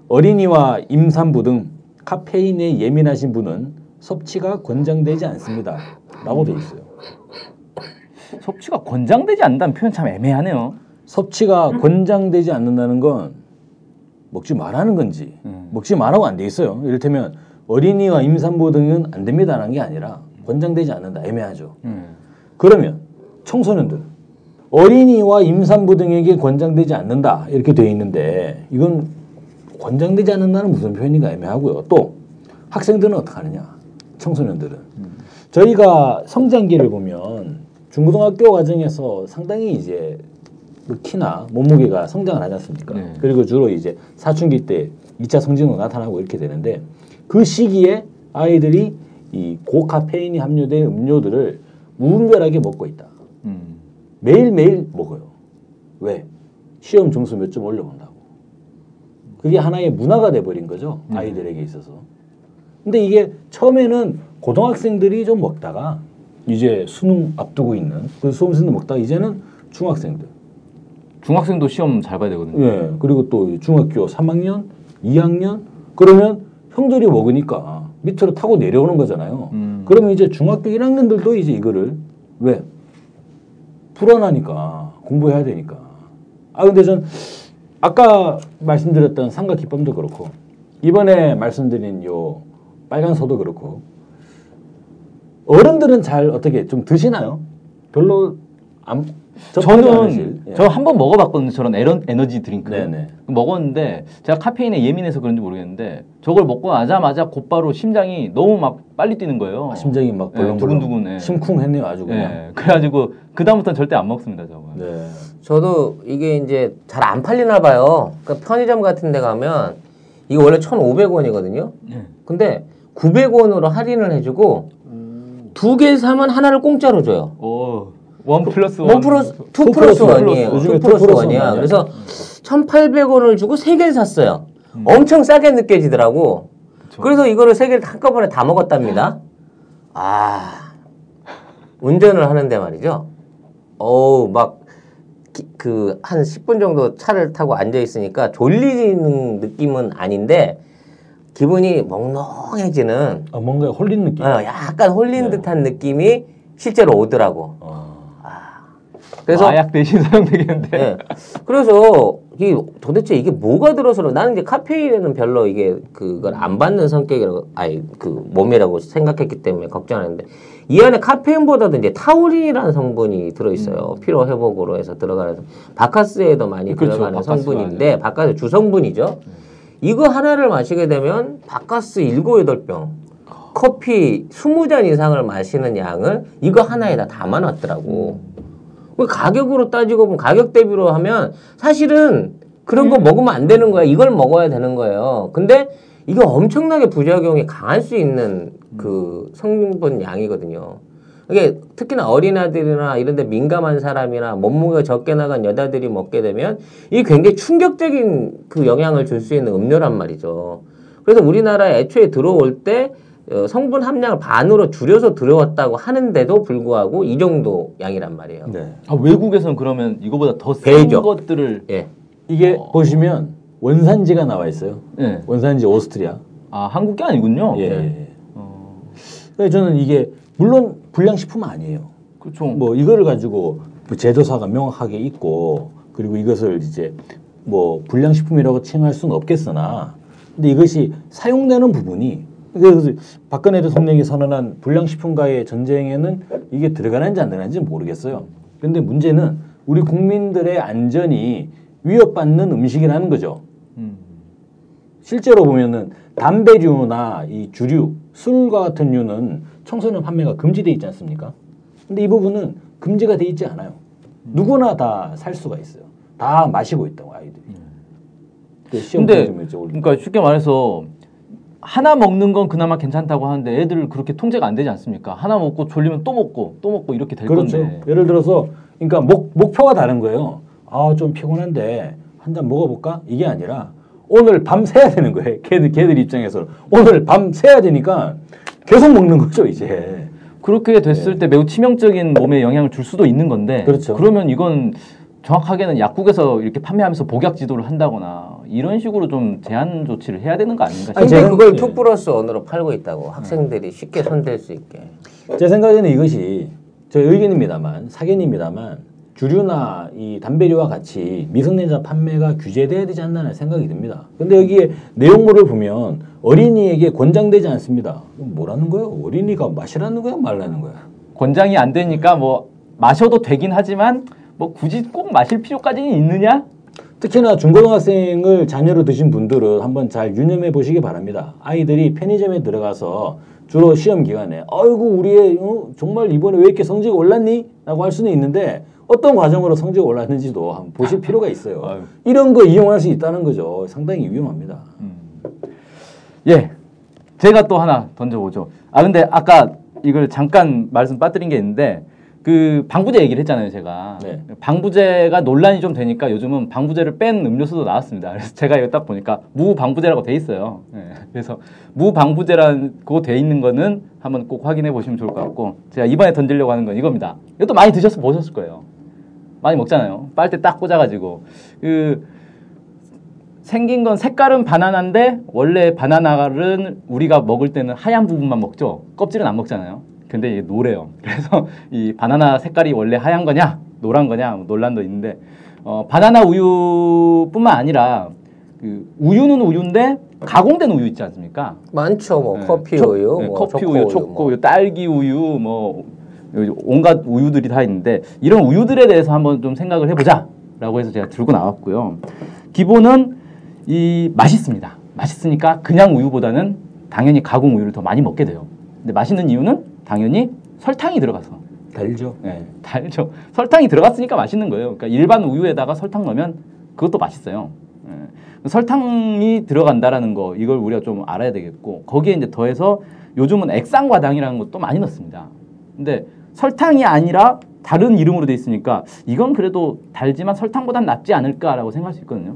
S3: 어린이와 임산부 등 카페인에 예민하신 분은 섭취가 권장되지 않습니다. 라고 되어 있어요.
S1: 섭취가 권장되지 않는다는 표현 참 애매하네요.
S3: 섭취가 권장되지 않는다는 건 먹지 말라는 건지
S1: 음.
S3: 먹지 말라고 안 돼 있어요. 이를테면 어린이와 임산부 등은 안 됩니다라는 게 아니라 권장되지 않는다 애매하죠.
S1: 음.
S3: 그러면 청소년들 어린이와 임산부 등에게 권장되지 않는다 이렇게 돼 있는데 이건 권장되지 않는다는 무슨 표현인가 애매하고요. 또 학생들은 어떻게 하느냐? 청소년들은 저희가 성장기를 보면 중고등학교 과정에서 상당히 이제 그 키나 몸무게가 성장을 하지 않습니까?
S1: 네.
S3: 그리고 주로 이제 사춘기 때 2차 성징으로 나타나고 이렇게 되는데 그 시기에 아이들이 이 고카페인이 함유된 음료들을 무분별하게 먹고 있다.
S1: 음.
S3: 매일매일 먹어요. 왜? 시험 점수 몇 점 올려본다고. 그게 하나의 문화가 돼버린 거죠. 아이들에게 있어서. 근데 이게 처음에는 고등학생들이 좀 먹다가 이제 수능 앞두고 있는 그 수험생들 먹다가 이제는 중학생들.
S1: 중학생도 시험 잘 봐야 되거든요.
S3: 예. 그리고 또 중학교 3학년, 2학년 그러면 형들이 먹으니까 밑으로 타고 내려오는 거잖아요.
S1: 음.
S3: 그러면 이제 중학교 1학년들도 이제 이거를 왜 불안하니까 공부해야 되니까. 아 근데 전 아까 말씀드렸던 삼각김밥도 그렇고 이번에 말씀드린 요 빨간소도 그렇고 어른들은 잘 어떻게 좀 드시나요? 별로 안?
S1: 저는
S3: 예.
S1: 저 한 번 먹어봤거든요. 저런 에너, 에너지 드링크
S3: 네네.
S1: 먹었는데 제가 카페인에 예민해서 그런지 모르겠는데 저걸 먹고 나자마자 곧바로 심장이 너무 막 빨리 뛰는 거예요.
S3: 아, 심장이 막
S1: 예,
S3: 벌렁벌렁
S1: 두근두근, 예.
S3: 심쿵했네요 아주 그냥.
S1: 예, 그래가지고 그 다음부터는 절대 안 먹습니다. 저거.
S3: 네.
S2: 저도 이게 이제 잘 안 팔리나 봐요. 그러니까 편의점 같은 데 가면 이거 원래 1,500원이거든요.
S1: 예.
S2: 근데 900원으로 할인을 해주고 두개 사면 하나를 공짜로 줘요.
S1: 오,
S2: one
S3: plus
S2: one. one plus
S3: two two plus one.
S2: one이에요.
S3: 요즘에
S2: two
S3: two plus plus
S2: one이야. 그래서 1,800원을 주고 세 개를 샀어요. 엄청 싸게 느껴지더라고.
S1: 그쵸.
S2: 그래서 이거를 세 개를 한꺼번에 다 먹었답니다. 아 운전을 하는데 말이죠. 어우 막 그 한 10분 정도 차를 타고 앉아 있으니까 졸리는 느낌은 아닌데 기분이 멍멍해지는
S3: 아, 뭔가 홀린 느낌.
S2: 어, 약간 홀린
S3: 네.
S2: 듯한 느낌이 실제로 오더라고.
S3: 어.
S2: 그래서
S1: 마약 대신 사용되겠는데.
S2: 예. 그래서 이게 도대체 이게 뭐가 들어서 나는 이제 카페인에는 별로 이게 그걸 안 받는 성격이라고 아니 그 몸이라고 생각했기 때문에 걱정하는데 이 안에 카페인보다도 이제 타우린이라는 성분이 들어 있어요. 피로 회복으로 해서 들어가는 바카스에도 많이
S1: 그렇죠.
S2: 들어가는 성분인데 바카스 주성분이죠. 이거 하나를 마시게 되면 바카스 7, 8병 커피 20잔 이상을 마시는 양을 이거 하나에다 담아 놨더라고. 그 가격으로 따지고 보면 가격 대비로 하면 사실은 그런 거 먹으면 안 되는 거야. 이걸 먹어야 되는 거예요. 근데 이게 엄청나게 부작용이 강할 수 있는 그 성분 양이거든요. 이게 특히나 어린아들이나 이런 데 민감한 사람이나 몸무게가 적게 나간 여자들이 먹게 되면 이게 굉장히 충격적인 그 영향을 줄 수 있는 음료란 말이죠. 그래서 우리나라에 애초에 들어올 때 어, 성분 함량을 반으로 줄여서 들어왔다고 하는데도 불구하고 이 정도 양이란 말이에요.
S3: 네.
S1: 아, 외국에서는 그러면 이거보다 더센
S2: 배죠.
S1: 것들을
S2: 예.
S3: 이게 보시면 원산지가 나와 있어요.
S1: 예.
S3: 원산지 오스트리아.
S1: 아 한국 게 아니군요.
S3: 예.
S1: 네.
S3: 예. 그래서 저는 이게 물론 불량식품 아니에요.
S1: 그렇죠.
S3: 뭐 이거를 가지고 뭐 제조사가 명확하게 있고 그리고 이것을 이제 뭐 불량식품이라고 칭할 수는 없겠으나 근데 이것이 사용되는 부분이 그래서 박근혜 대통령이 선언한 불량식품과의 전쟁에는 이게 들어가는지 안 들어가는지 모르겠어요. 근데 문제는 우리 국민들의 안전이 위협받는 음식이라는 거죠.
S1: 음.
S3: 실제로 보면은 담배류나 이 주류, 술과 같은 류는 청소년 판매가 금지돼 있지 않습니까? 근데 이 부분은 금지가 돼 있지 않아요. 누구나 다 살 수가 있어요. 다 마시고 있다고 아이들이. 그 시험
S1: 근데. 그러니까 쉽게 말해서 하나 먹는 건 그나마 괜찮다고 하는데 애들 그렇게 통제가 안 되지 않습니까? 하나 먹고 졸리면 또 먹고 또 먹고 이렇게 될
S3: 그렇죠.
S1: 건데.
S3: 예를 들어서 그러니까 목 목표가 다른 거예요. 아 좀 피곤한데 한 잔 먹어볼까? 이게 아니라 오늘 밤 새야 되는 거예요. 걔들 걔들 입장에서는 오늘 밤 새야 되니까 계속 먹는 거죠 이제.
S1: 그렇게 됐을 때 매우 치명적인 몸에 영향을 줄 수도 있는 건데
S3: 네. 그렇죠.
S1: 그러면 이건 정확하게는 약국에서 이렇게 판매하면서 복약 지도를 한다거나 이런 식으로 좀 제한 조치를 해야 되는 거 아닌가
S3: 아니,
S1: 싶어요.
S2: 근데
S3: 제가-
S2: 그걸
S3: 예.
S2: two plus one으로 팔고 있다고 학생들이 쉽게 손댈 수 있게.
S3: 제 생각에는 이것이 제 의견입니다만 사견입니다만 주류나 이 담배류와 같이 미성년자 판매가 규제돼야 되지 않나는 생각이 듭니다. 근데 여기에 내용물을 보면 어린이에게 권장되지 않습니다. 뭐라는 거예요? 어린이가 마시라는 거야, 말라는 거야?
S1: 권장이 안 되니까 뭐 마셔도 되긴 하지만 뭐 굳이 꼭 마실 필요까지는 있느냐?
S3: 특히나 중고등학생을 자녀로 드신 분들은 한번 잘 유념해 보시기 바랍니다. 아이들이 편의점에 들어가서 주로 시험 기간에 아이고 우리의 어, 정말 이번에 왜 이렇게 성적이 올랐니? 라고 할 수는 있는데 어떤 과정으로 성적이 올랐는지도 한번 보실 필요가 있어요.
S1: 아유.
S3: 이런 거 이용할 수 있다는 거죠. 상당히 위험합니다.
S1: 예. 제가 또 하나 던져보죠. 아, 근데 아까 이걸 잠깐 말씀 빠뜨린 게 있는데, 그 방부제 얘기를 했잖아요, 제가.
S3: 네.
S1: 방부제가 논란이 좀 되니까 요즘은 방부제를 뺀 음료수도 나왔습니다. 그래서 제가 이거 딱 보니까 무방부제라고 돼 있어요. 예. 그래서 무방부제라고 돼 있는 거는 한번 꼭 확인해 보시면 좋을 것 같고, 제가 이번에 던지려고 하는 건 이겁니다. 이것도 많이 드셔서 보셨을 거예요. 많이 먹잖아요. 빨대 딱 꽂아가지고. 그, 생긴 건 색깔은 바나나인데 원래 바나나를 우리가 먹을 때는 하얀 부분만 먹죠. 껍질은 안 먹잖아요. 근데 이게 노래요. 그래서 이 바나나 색깔이 원래 하얀 거냐, 노란 거냐 뭐 논란도 있는데 어, 바나나 우유뿐만 아니라 그 우유는 우유인데 가공된 우유 있지 않습니까?
S2: 많죠. 뭐
S1: 네.
S2: 커피
S1: 초-
S2: 우유,
S1: 네,
S2: 뭐
S1: 커피 우유, 초코
S2: 뭐.
S1: 우유, 딸기 우유, 뭐 온갖 우유들이 다 있는데 이런 우유들에 대해서 한번 좀 생각을 해보자라고 해서 제가 들고 나왔고요. 기본은 이 맛있습니다. 맛있으니까 그냥 우유보다는 당연히 가공 우유를 더 많이 먹게 돼요. 근데 맛있는 이유는 당연히 설탕이 들어가서
S3: 달죠.
S1: 네, 달죠. 설탕이 들어갔으니까 맛있는 거예요. 그러니까 일반 우유에다가 설탕 넣으면 그것도 맛있어요. 예. 설탕이 들어간다라는 거 이걸 우리가 좀 알아야 되겠고 거기에 이제 더해서 요즘은 액상과당이라는 것도 많이 넣습니다. 근데 설탕이 아니라 다른 이름으로 돼 있으니까 이건 그래도 달지만 설탕보단 낫지 않을까라고 생각할 수 있거든요.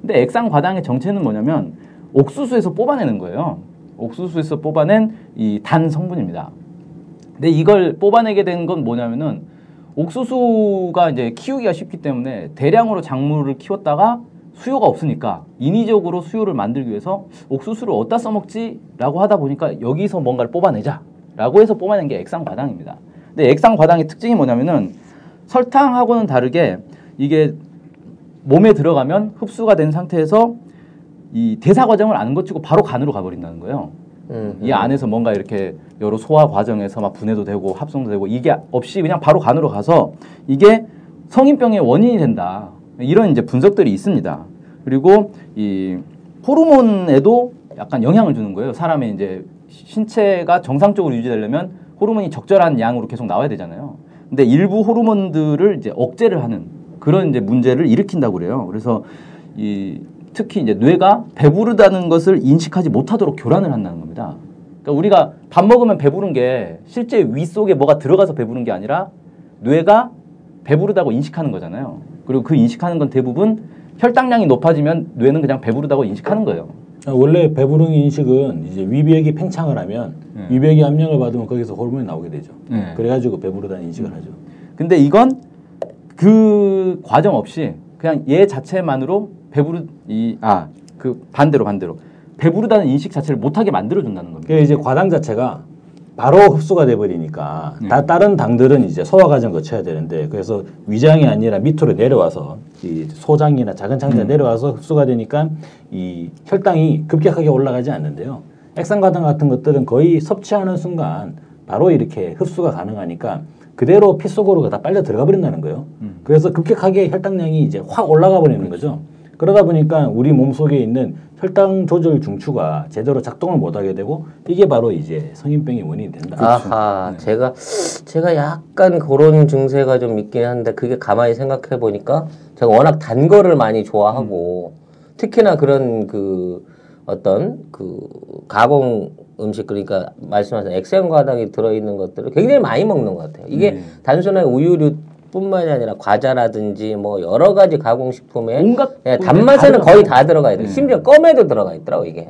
S1: 근데 액상과당의 정체는 뭐냐면 옥수수에서 뽑아내는 거예요. 옥수수에서 뽑아낸 이 단 성분입니다. 근데 이걸 뽑아내게 된 건 뭐냐면은 옥수수가 이제 키우기가 쉽기 때문에 대량으로 작물을 키웠다가 수요가 없으니까 인위적으로 수요를 만들기 위해서 옥수수를 어디다 써먹지라고 하다 보니까 여기서 뭔가를 뽑아내자라고 해서 뽑아낸 게 액상과당입니다. 근데 액상과당의 특징이 뭐냐면은 설탕하고는 다르게 이게 몸에 들어가면 흡수가 된 상태에서 이 대사 과정을 안 거치고 바로 간으로 가버린다는 거예요.
S2: 음,
S1: 이 안에서 뭔가 이렇게 여러 소화 과정에서 막 분해도 되고 합성도 되고 이게 없이 그냥 바로 간으로 가서 이게 성인병의 원인이 된다. 이런 이제 분석들이 있습니다. 그리고 이 호르몬에도 약간 영향을 주는 거예요. 사람의 이제 신체가 정상적으로 유지되려면 호르몬이 적절한 양으로 계속 나와야 되잖아요. 근데 일부 호르몬들을 이제 억제를 하는 그런 이제 문제를 일으킨다고 그래요. 그래서 이 특히 이제 뇌가 배부르다는 것을 인식하지 못하도록 교란을 한다는 겁니다. 그러니까 우리가 밥 먹으면 배부른 게 실제 위 속에 뭐가 들어가서 배부른 게 아니라 뇌가 배부르다고 인식하는 거잖아요. 그리고 그 인식하는 건 대부분 혈당량이 높아지면 뇌는 그냥 배부르다고 인식하는 거예요.
S3: 아, 원래 배부른 인식은 이제 위벽이 팽창을 하면
S1: 네.
S3: 위벽이 압력을 받으면 거기서 호르몬이 나오게 되죠.
S1: 네.
S3: 그래가지고 배부르다는 인식을 하죠.
S1: 근데 이건 그 과정 없이 그냥 얘 자체만으로 배부르 이아 그 반대로 반대로 배부르다는 인식 자체를 못하게 만들어 준다는 겁니다.
S3: 이제 과당 자체가 바로 흡수가 돼 버리니까
S1: 네.
S3: 다 다른 당들은 이제 소화 과정 거쳐야 되는데 그래서 위장이 아니라 밑으로 내려와서 이 소장이나 작은 창자에
S1: 음.
S3: 내려와서 흡수가 되니까 이 혈당이 급격하게 올라가지 않는데요. 액상과당 같은 것들은 거의 섭취하는 순간 바로 이렇게 흡수가 가능하니까 그대로 피 속으로 다 빨려 들어가 버린다는 거예요.
S1: 음.
S3: 그래서 급격하게 혈당량이 이제 확 올라가 버리는 거죠. 그러다 보니까 우리 몸 속에 있는 혈당 조절 중추가 제대로 작동을 못 하게 되고 이게 바로 이제 성인병의 원인이 된다.
S2: 아하, 제가 제가 약간 그런 증세가 좀 있긴 한데 그게 가만히 생각해 보니까 제가 워낙 단 거를 많이 좋아하고 특히나 그런 그 어떤 그 가공 음식 그러니까 말씀하신 액상 과당이 들어 있는 것들을 굉장히 많이 먹는 것 같아요. 이게
S1: 네.
S2: 단순한 우유류 뿐만이 아니라 과자라든지 뭐 여러 가지 가공 식품에
S1: 온갖
S2: 예, 단맛에는
S1: 다
S2: 거의. 다 들어가 있고
S1: 네.
S2: 심지어 껌에도 들어가 있더라고 이게.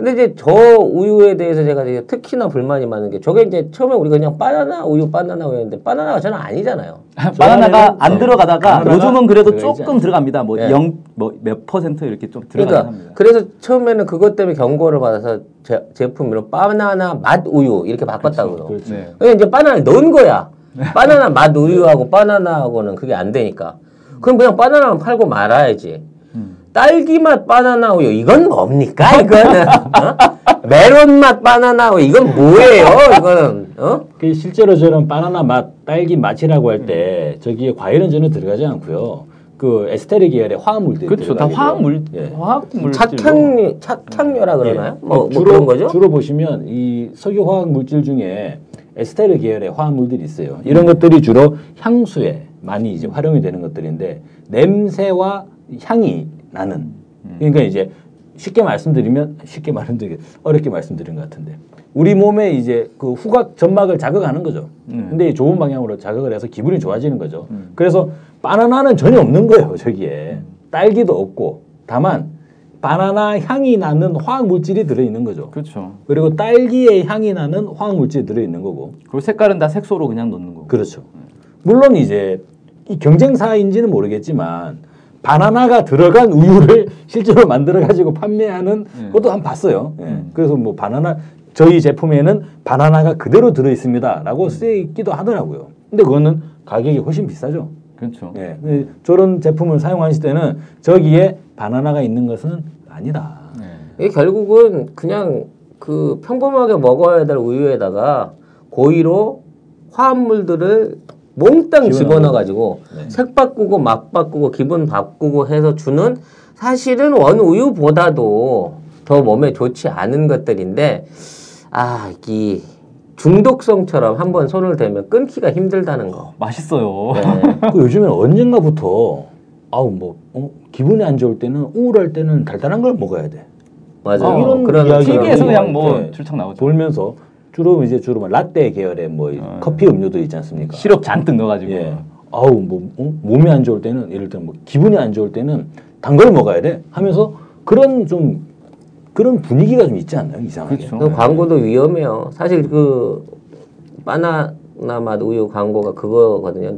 S2: 근데 이제 저 우유에 대해서 제가 되게 특히나 불만이 많은 게 저게 이제 처음에 우리가 그냥 바나나 우유 바나나 우유였는데 바나나가 저는 아니잖아요.
S1: 바나나가 안
S3: 네.
S1: 들어가다가
S3: 바나나가
S1: 요즘은 그래도 조금 들어갑니다. 뭐
S2: 네.
S1: 영뭐몇 퍼센트 이렇게 좀 들어가긴
S2: 그러니까
S1: 합니다.
S2: 그래서 처음에는 그것 때문에 경고를 받아서 제, 제품으로 바나나 맛 우유 이렇게 바꿨다고요.
S3: 그렇죠.
S1: 네.
S2: 그러니까 이제 바나나를 넣은 거야. 바나나 맛 우유하고 바나나하고는 그게 안 되니까. 그럼 그냥 바나나만 팔고 말아야지.
S1: 음.
S2: 딸기 맛 바나나 우유 이건 뭡니까 이거는 어? 메론 맛 바나나 우유 이건 뭐예요 이거는 어?
S3: 그 실제로 저는 바나나 맛, 딸기 맛이라고 할 때 저기에 과일은 전혀 들어가지 않고요. 그 에스테르 계열의 화학물들이
S1: 그렇죠. 다. 화학물
S3: 예.
S1: 화학물
S2: 착향 착향료라 그러나요?
S3: 예.
S2: 뭐, 뭐
S3: 주로,
S2: 그런 거죠?
S3: 주로 보시면 이 석유 화학 물질 중에 에스테르 계열의 화학물들이 있어요. 이런 것들이 주로 향수에 많이 이제 활용이 되는 것들인데 냄새와 향이 나는. 그러니까 이제 쉽게 말씀드리면 쉽게 말씀드리 어렵게 말씀드린 것 같은데 우리 몸에 이제 그 후각 점막을 자극하는 거죠.
S1: 음.
S3: 근데 이 좋은 방향으로 자극을 해서 기분이 좋아지는 거죠. 그래서 바나나는 전혀 없는 거예요, 저기에. 딸기도 없고. 다만 바나나 향이 나는 화학 물질이 들어 있는 거죠.
S1: 그렇죠.
S3: 그리고 딸기의 향이 나는 화학 물질이 들어 있는 거고.
S1: 그리고 색깔은 다 색소로 그냥 넣는 거고.
S3: 그렇죠. 물론 이제 이 경쟁사인지는 모르겠지만 바나나가 들어간 우유를 실제로 만들어 가지고 판매하는
S1: 네.
S3: 것도 한번 봤어요. 예.
S1: 음.
S3: 그래서 뭐 바나나 저희 제품에는 바나나가 그대로 들어 있습니다라고 쓰여 있기도 하더라고요. 근데 그거는 가격이 훨씬 비싸죠.
S1: 그렇죠.
S3: 예. 근데 저런 제품을 사용하실 때는 저기에 바나나가 있는 것은 아니다.
S1: 네.
S2: 이게 결국은 그냥 그 평범하게 먹어야 될 우유에다가 고의로 화합물들을 몽땅 집어넣어 가지고
S3: 네.
S2: 색 바꾸고 맛 바꾸고 기분 바꾸고 해서 주는 사실은 원 우유보다도 더 몸에 좋지 않은 것들인데 아, 이 중독성처럼 한번 손을 대면 끊기가 힘들다는 거.
S1: 맛있어요.
S2: 네.
S3: 그 요즘엔 언젠가부터 아우 뭐 어? 기분이 안 좋을 때는 우울할 때는 달달한 걸 먹어야 돼.
S2: 맞아요.
S3: 어, 이런
S2: 그런
S3: 이야기가
S1: TV에서
S3: 그냥
S1: 뭐
S3: 네.
S1: 출창 나오죠.
S3: 돌면서 주로 이제 주로 뭐 라떼 계열의 뭐
S1: 어.
S3: 커피 음료도 있지 않습니까?
S1: 시럽 잔뜩 넣어가지고.
S3: 예. 아우 뭐 어? 몸이 안 좋을 때는 예를 들어 뭐 기분이 안 좋을 때는 단 걸 먹어야 돼 하면서 그런 좀 그런 분위기가 좀 있지 않나요 이상하게?
S1: 그렇죠.
S2: 그 광고도 위험해요. 사실 그 바나나 맛 우유 광고가 그거거든요.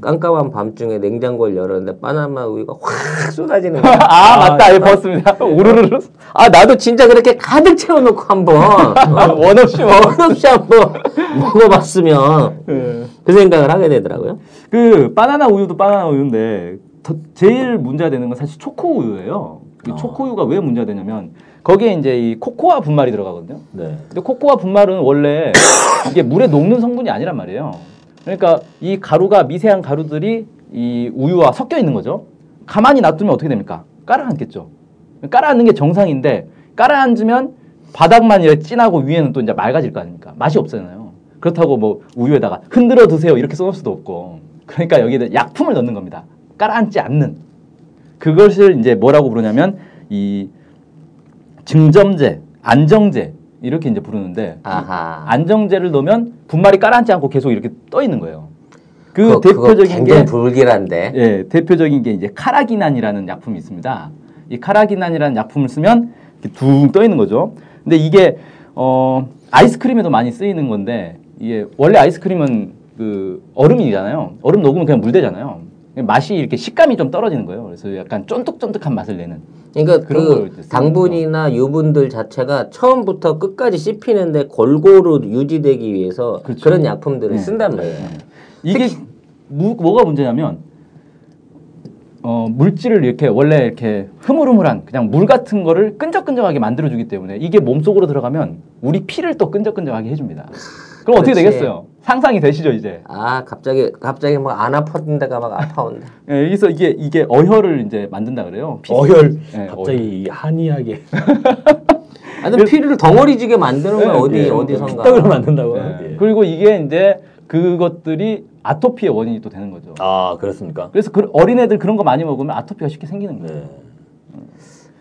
S2: 깜깜한 밤중에 냉장고를 열었는데 바나나 우유가 확 쏟아지는 거야.
S1: 아, 맞다. 예, 봤습니다. 우르르르.
S2: 아 나도 진짜 그렇게 가득 채워놓고 한번 어,
S1: 원 없이 먹.
S2: 원 없이 한번 먹어봤으면
S1: 예.
S2: 그 생각을 하게 되더라고요.
S1: 그 바나나 우유도 바나나 우유인데 더- 제일 문제가 되는 건 사실 초코 우유예요. 이
S3: 어.
S1: 초코 우유가 왜 문제가 되냐면 거기에 이제 이 코코아 분말이 들어가거든요.
S3: 네.
S1: 근데 코코아 분말은 원래 이게 물에 녹는 성분이 아니란 말이에요. 그러니까 이 가루가 미세한 가루들이 이 우유와 섞여 있는 거죠. 가만히 놔두면 어떻게 됩니까? 깔아앉겠죠. 깔아앉는 게 정상인데 깔아앉으면 바닥만 이렇게 진하고 위에는 또 이제 맑아질 거 아닙니까? 맛이 없잖아요. 그렇다고 뭐 우유에다가 흔들어 드세요 이렇게 써놓을 수도 없고 그러니까 여기에 약품을 넣는 겁니다. 깔아앉지 않는 그것을 이제 뭐라고 부르냐면 이 증점제, 안정제 이렇게 이제 부르는데
S2: 아하.
S1: 안정제를 넣으면 분말이 깔아앉지 않고 계속 이렇게 떠 있는 거예요. 그
S2: 그거
S1: 대표적인
S2: 굉장히
S1: 게
S2: 불길한데.
S1: 예, 대표적인 게 이제 카라기난이라는 약품이 있습니다. 이 카라기난이라는 약품을 쓰면 둥 떠 있는 거죠. 근데 이게 어 아이스크림에도 많이 쓰이는 건데 이게 원래 아이스크림은 그 얼음이잖아요. 얼음 녹으면 그냥 물되잖아요. 맛이 이렇게 식감이 좀 떨어지는 거예요. 그래서 약간 쫀득쫀득한 맛을 내는.
S2: 그러니까
S1: 그런
S2: 걸그 당분이나 유분들 자체가 처음부터 끝까지 씹히는데 골고루 유지되기 위해서 그
S1: 그렇죠.
S2: 런 약품들을
S1: 네.
S2: 쓴단 말이에요.
S1: 이게 무, 뭐가 문제냐면 어, 물질을 이렇게 원래 이렇게 흐물흐물한 그냥 물 같은 거를 끈적끈적하게 만들어주기 때문에 이게 몸속으로 들어가면 우리 피를 또 끈적끈적하게 해줍니다. 그럼 어떻게
S2: 그렇지.
S1: 되겠어요? 상상이 되시죠 이제?
S2: 아 갑자기 갑자기 막 안 아팠던 데가 막 아파온다.
S1: 예, 여기서 이게 이게 어혈을 이제 만든다 그래요. 피-
S3: 어혈
S1: 예,
S3: 갑자기 이 한이하게
S2: 아니 피를 덩어리지게 만드는 건
S1: 네,
S2: 어디
S1: 네.
S2: 어디선가.
S3: 피떡을 만든다고.
S1: 예.
S3: 예.
S1: 그리고 이게 이제 그것들이 아토피의 원인이 또 되는 거죠.
S3: 아 그렇습니까?
S1: 그래서 그 어린애들 그런 거 많이 먹으면 아토피가 쉽게 생기는 거예요.
S3: 네.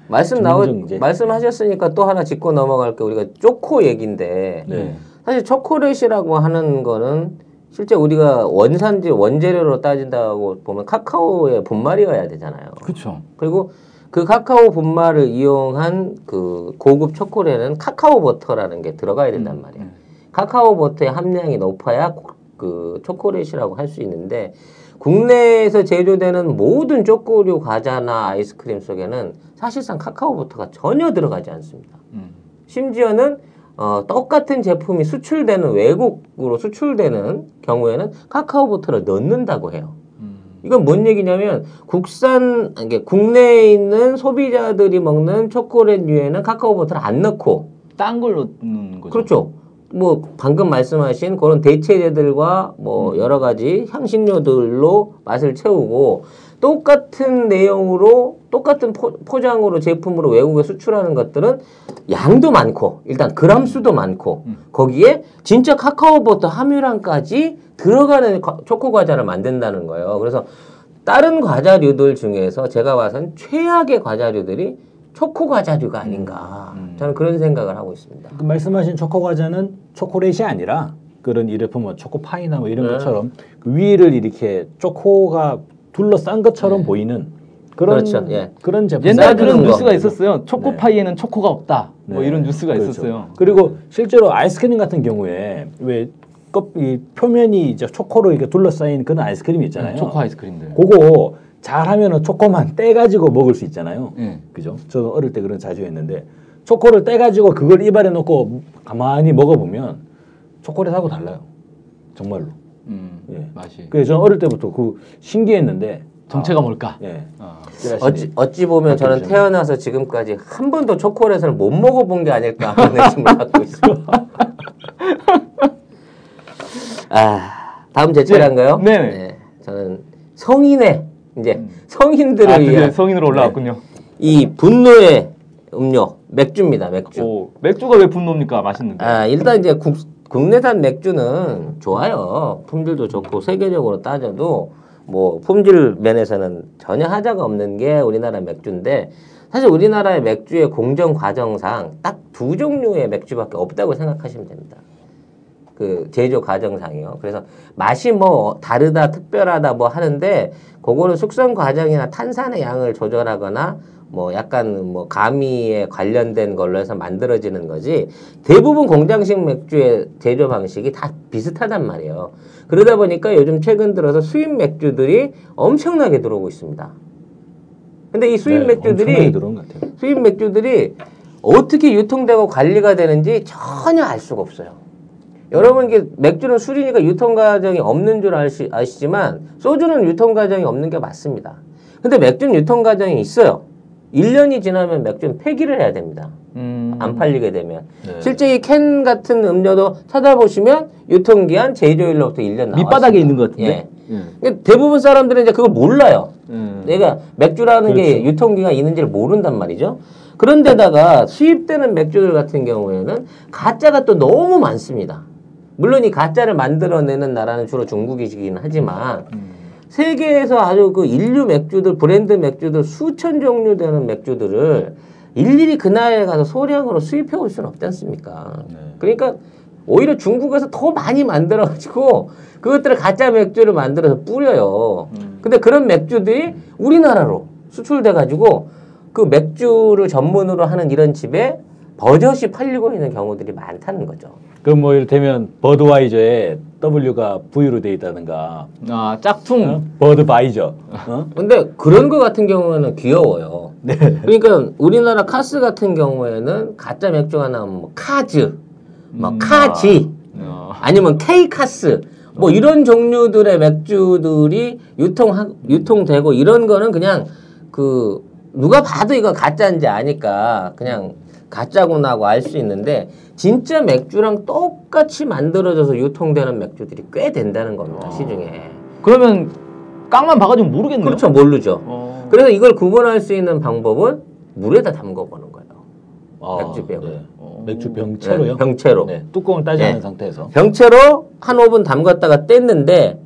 S2: 말씀 나오 말씀하셨으니까 또 하나 짚고 넘어갈 게 우리가 초코 얘긴데
S3: 네.
S2: 사실 초콜릿이라고 하는 거는 실제 우리가 원산지 원재료로 따진다고 보면 카카오의 분말이어야 되잖아요.
S1: 그렇죠.
S2: 그리고 그 카카오 분말을 이용한 그 고급 초콜릿은 카카오 버터라는 게 들어가야 된단 말이에요. 카카오 버터의 함량이 높아야 고- 그 초콜릿이라고 할 수 있는데 국내에서 제조되는 모든 초코류 과자나 아이스크림 속에는 사실상 카카오 버터가 전혀 들어가지 않습니다.
S1: 음.
S2: 심지어는 어, 똑같은 제품이 수출되는 외국으로 수출되는 경우에는 카카오 버터를 넣는다고 해요.
S1: 음.
S2: 이건 뭔 얘기냐면 국산 이게 국내에 있는 소비자들이 먹는 초콜릿류에는 카카오 버터를 안 넣고
S1: 딴 걸 넣는 거죠.
S2: 그렇죠. 뭐 방금 말씀하신 그런 대체제들과 뭐 여러 가지 향신료들로 맛을 채우고 똑같은 내용으로 똑같은 포, 포장으로 제품으로 외국에 수출하는 것들은 양도 많고 일단 그람 수도 많고 거기에 진짜 카카오버터 함유량까지 들어가는 과- 초코 과자를 만든다는 거예요. 그래서 다른 과자류들 중에서 제가 봐선 최악의 과자류들이 초코 과자류가 아닌가 저는 그런 생각을 하고 있습니다.
S3: 그 말씀하신 초코 과자는 초콜릿이 아니라 그런 이를테면 뭐 초코파이나 뭐 이런
S2: 네.
S3: 것처럼 그 위를 이렇게 초코가 둘러싼 것처럼 보이는 그런
S2: 그렇죠, 예.
S3: 그런 제품.
S1: 옛날에
S2: 싸주는
S1: 그런
S2: 거.
S1: 뉴스가 있었어요. 초코파이에는 초코가 없다. 뭐
S3: 네.
S1: 이런 뉴스가
S3: 그렇죠.
S1: 있었어요.
S3: 그리고 실제로 아이스크림 같은 경우에 왜 껍, 이 표면이 이제 초코로 이렇게 둘러싸인 그런 아이스크림이 있잖아요.
S1: 초코 아이스크림들.
S3: 그거 잘하면은 초코만 떼가지고 먹을 수 있잖아요.
S1: 예.
S3: 그죠? 저도 어릴 때 그런 거 자주 했는데 초코를 떼가지고 그걸 입안에 넣고 가만히 먹어보면 초콜릿하고 달라요. 정말로.
S1: 음,
S3: 예.
S1: 맛이.
S3: 그래서 저는 어릴 때부터 그 신기했는데
S1: 정체가 뭘까?
S3: 예.
S1: 어.
S2: 어찌, 어찌 보면 저는. 태어나서 지금까지 한 번도 초콜릿을 못 먹어본 게 아닐까 하는 의심을 갖고 있어요. 아, 다음 제 차례인가요?
S1: 네.
S2: 저는 성인의 이제 성인들을
S1: 아,
S2: 위한
S1: 성인으로 올라왔군요.
S2: 이 분노의 음료 맥주입니다. 맥주.
S1: 오, 맥주가 왜 분노입니까? 맛있는데.
S2: 아, 일단 이제 국, 국내산 맥주는 좋아요. 품질도 좋고 세계적으로 따져도 뭐 품질 면에서는 전혀 하자가 없는 게 우리나라 맥주인데 사실 우리나라의 맥주의 공정 과정상 딱 두 종류의 맥주밖에 없다고 생각하시면 됩니다. 그 제조 과정상이요. 그래서 맛이 뭐 다르다, 특별하다 뭐 하는데 그거는 숙성 과정이나 탄산의 양을 조절하거나 뭐 약간 뭐 가미에 관련된 걸로 해서 만들어지는 거지 대부분 공장식 맥주의 제조 방식이 다 비슷하단 말이에요. 그러다 보니까 요즘 최근 들어서 수입 맥주들이 엄청나게 들어오고 있습니다. 근데 이 수입
S3: 네,
S2: 맥주들이. 수입 맥주들이 어떻게 유통되고 관리가 되는지 전혀 알 수가 없어요. 여러분 이게 맥주는 술이니까 유통 과정이 없는 줄 아시, 아시지만 소주는 유통 과정이 없는 게 맞습니다. 근데 맥주는 유통 과정이 있어요. 1년이 지나면 맥주는 폐기를 해야 됩니다.
S1: 음.
S2: 안 팔리게 되면.
S3: 네.
S2: 실제 이 캔 같은 음료도 찾아보시면 유통기한 제조일로부터 1년 나와
S1: 밑바닥에. 있는 것 같은데.
S2: 예.
S1: 예.
S2: 그러니까 대부분 사람들은 이제 그걸 몰라요.
S1: 음.
S2: 내가 맥주라는 게
S3: 그렇죠.
S2: 유통기가 있는지를 모른단 말이죠. 그런데다가 수입되는 맥주들 같은 경우에는 가짜가 또 너무 많습니다. 물론 이 가짜를 만들어내는 나라는 주로 중국이긴 하지만 세계에서 아주 그 인류 맥주들 브랜드 맥주들 수천 종류 되는 맥주들을 일일이 그 나라에 가서 소량으로 수입해 올 수는 없지 않습니까?
S3: 네.
S2: 그러니까 오히려 중국에서 더 많이 만들어 가지고 그것들을 가짜 맥주를 만들어서 뿌려요. 근데 그런 맥주들이 우리나라로 수출돼 가지고 그 맥주를 전문으로 하는 이런 집에 버젓이 팔리고 있는 경우들이 많다는 거죠.
S3: 그럼 뭐 이를테면 버드와이저에 W가 V로 돼 있다든가
S1: 아, 짝퉁.
S3: 어? 버드 바이저 어?
S2: 근데 그런 거 같은 경우에는 귀여워요. 그러니까 우리나라 카스 같은 경우에는 가짜 맥주가 나오면 뭐 카즈, 뭐
S1: 음,
S2: 카지,
S1: 어.
S2: 아니면 K카스 뭐 이런 종류들의 맥주들이 유통 유통되고 이런 거는 그냥 그 누가 봐도 이거 가짜인지 아니까 그냥 가짜구나 하고 알 수 있는데 진짜 맥주랑 똑같이 만들어져서 유통되는 맥주들이 꽤 된다는 겁니다 시중에
S1: 그러면 깡만 봐가지고 모르겠네요.
S2: 그렇죠 모르죠
S1: 어.
S2: 그래서 이걸 구분할 수 있는 방법은 물에다 담궈 보는 거예요
S3: 아,
S2: 맥주병을.
S3: 네. 맥주 병채로요?
S2: 네, 병채로
S3: 네, 뚜껑을 따지
S2: 네.
S3: 않은 상태에서
S2: 병채로 한 5분 담갔다가 뗐는데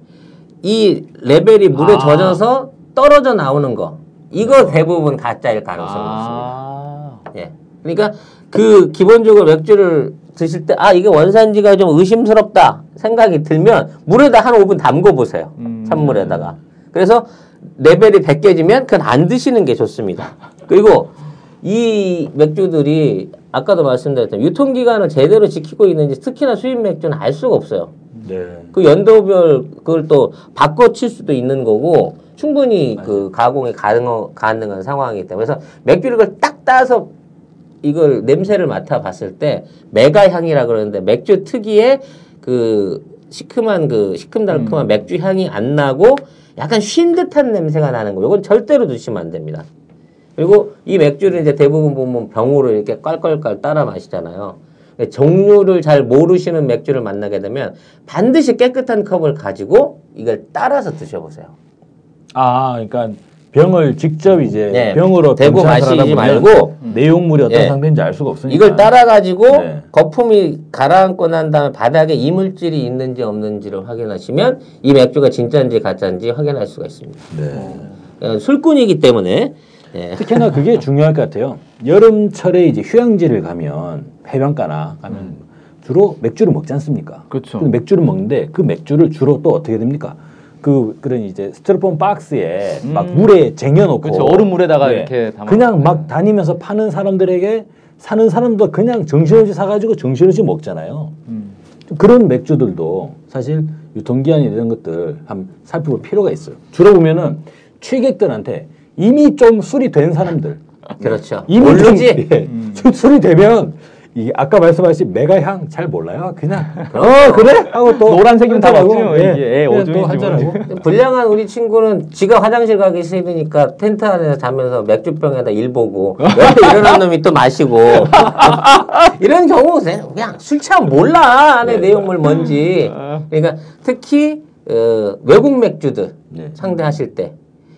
S2: 이 레벨이 물에
S1: 아.
S2: 젖어서 떨어져 나오는 거 이거 대부분 가짜일 가능성이 있습니다.
S1: 아.
S2: 예. 그러니까 그 기본적으로 맥주를 드실 때 아 이게 원산지가 좀 의심스럽다 생각이 들면 물에다 한 5분 담궈 보세요.
S1: 음.
S2: 찬물에다가. 그래서 레벨이 100깨지면 그건 안 드시는 게 좋습니다. 그리고 이 맥주들이 아까도 말씀드렸던 유통기간을 제대로 지키고 있는지 특히나 수입 맥주는 알 수가 없어요.
S3: 네.
S2: 그 연도별 그걸 또 바꿔 칠 수도 있는 거고 충분히 그 가공이 가능, 가능한 상황이기 때문에 그래서 맥주를 그걸 딱 따서 이걸 냄새를 맡아 봤을 때 메가 향이라 그러는데 맥주 특유의 그 시큼한 그 시큼달큼한 맥주 향이 안 나고 약간 쉰 듯한 냄새가 나는 거. 이건 절대로 드시면 안 됩니다. 그리고 이 맥주를 이제 대부분 보면 병으로 이렇게 깔깔깔 따라 마시잖아요. 종류를 잘 모르시는 맥주를 만나게 되면 반드시 깨끗한 컵을 가지고 이걸 따라서 드셔보세요.
S3: 아, 그러니까 병을 직접 이제
S2: 네,
S3: 병으로
S2: 대고 마시지 말고
S3: 내용물이 어떤
S2: 예.
S3: 상태인지 알 수가 없으니까
S2: 이걸 따라 가지고
S3: 네.
S2: 거품이 가라앉고 난 다음에 바닥에 이물질이 있는지 없는지를 확인하시면 이 맥주가 진짜인지 가짜인지 확인할 수가 있습니다.
S3: 네.
S2: 어, 술꾼이기 때문에 예.
S3: 특히나 그게 중요할 것 같아요. 여름철에 이제 휴양지를 가면 해변가나 가면 주로 맥주를 먹지 않습니까?
S1: 그렇죠.
S3: 근데 맥주를 먹는데 그 맥주를 주로 또 어떻게 됩니까? 그 그런 이제 스티로폼 박스에 막 물에 쟁여놓고
S1: 그렇죠. 얼음물에다가
S3: 네.
S1: 이렇게 담아.
S3: 그냥 막 다니면서 파는 사람들에게 사는 사람도 그냥 정신없이 사가지고 정신없이 먹잖아요.
S1: 음.
S3: 좀 그런 맥주들도 사실 유통기한이 이런 것들 한번 살펴볼 필요가 있어요. 주로 보면은 취객들한테 이미 좀 술이 된 사람들
S2: 그렇죠.
S3: 이미
S2: 모르지.
S3: 좀, 예, 술- 술이 되면 이 아까 말씀하신 메가향 잘 몰라요. 그냥 어 그래 하고 또
S1: 노란색이면 다 맞죠.
S3: 예, 그냥
S1: 어둠인지
S3: 또 한잔하고.
S2: 불량한 우리 친구는 지가 화장실 가기 싫으니까 텐트 안에서 자면서 맥주병에다 일 보고 옆에 일어난 놈이 또 마시고 이런 경우 그냥 술 취하면 몰라 안에 내용물 뭔지 그러니까 특히 어, 외국 맥주들
S3: 네.
S2: 상대하실 때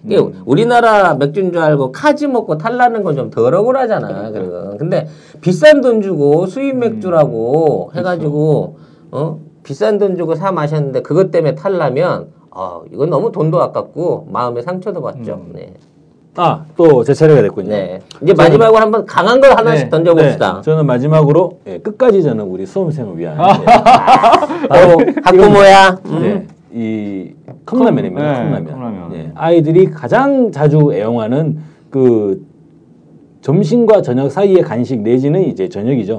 S2: 이게 우리나라 맥주인 줄 알고 카지 먹고 탈나는 건 좀 덜 억울하잖아. 그거. 근데 비싼 돈 주고 수입 맥주라고 해가지고 어 비싼 돈 주고 사 마셨는데 그것 때문에 탈라면 어 이건 너무 돈도 아깝고 마음에 상처도 받죠. 네.
S3: 아 또 제 차례가 됐군요.
S2: 네. 이제 마지막으로 한번 강한 걸 하나씩
S1: 네.
S2: 던져봅시다.
S3: 네, 저는 마지막으로 예, 끝까지 저는 우리 수험생을 위한 예,
S2: 바로 학부모야. 음.
S3: 네, 이 컵라면입니다.
S1: 네,
S3: 컵라면.
S1: 컵라면.
S3: 예, 아이들이 가장 자주 애용하는 그 점심과 저녁 사이의 간식 내지는 이제 저녁이죠.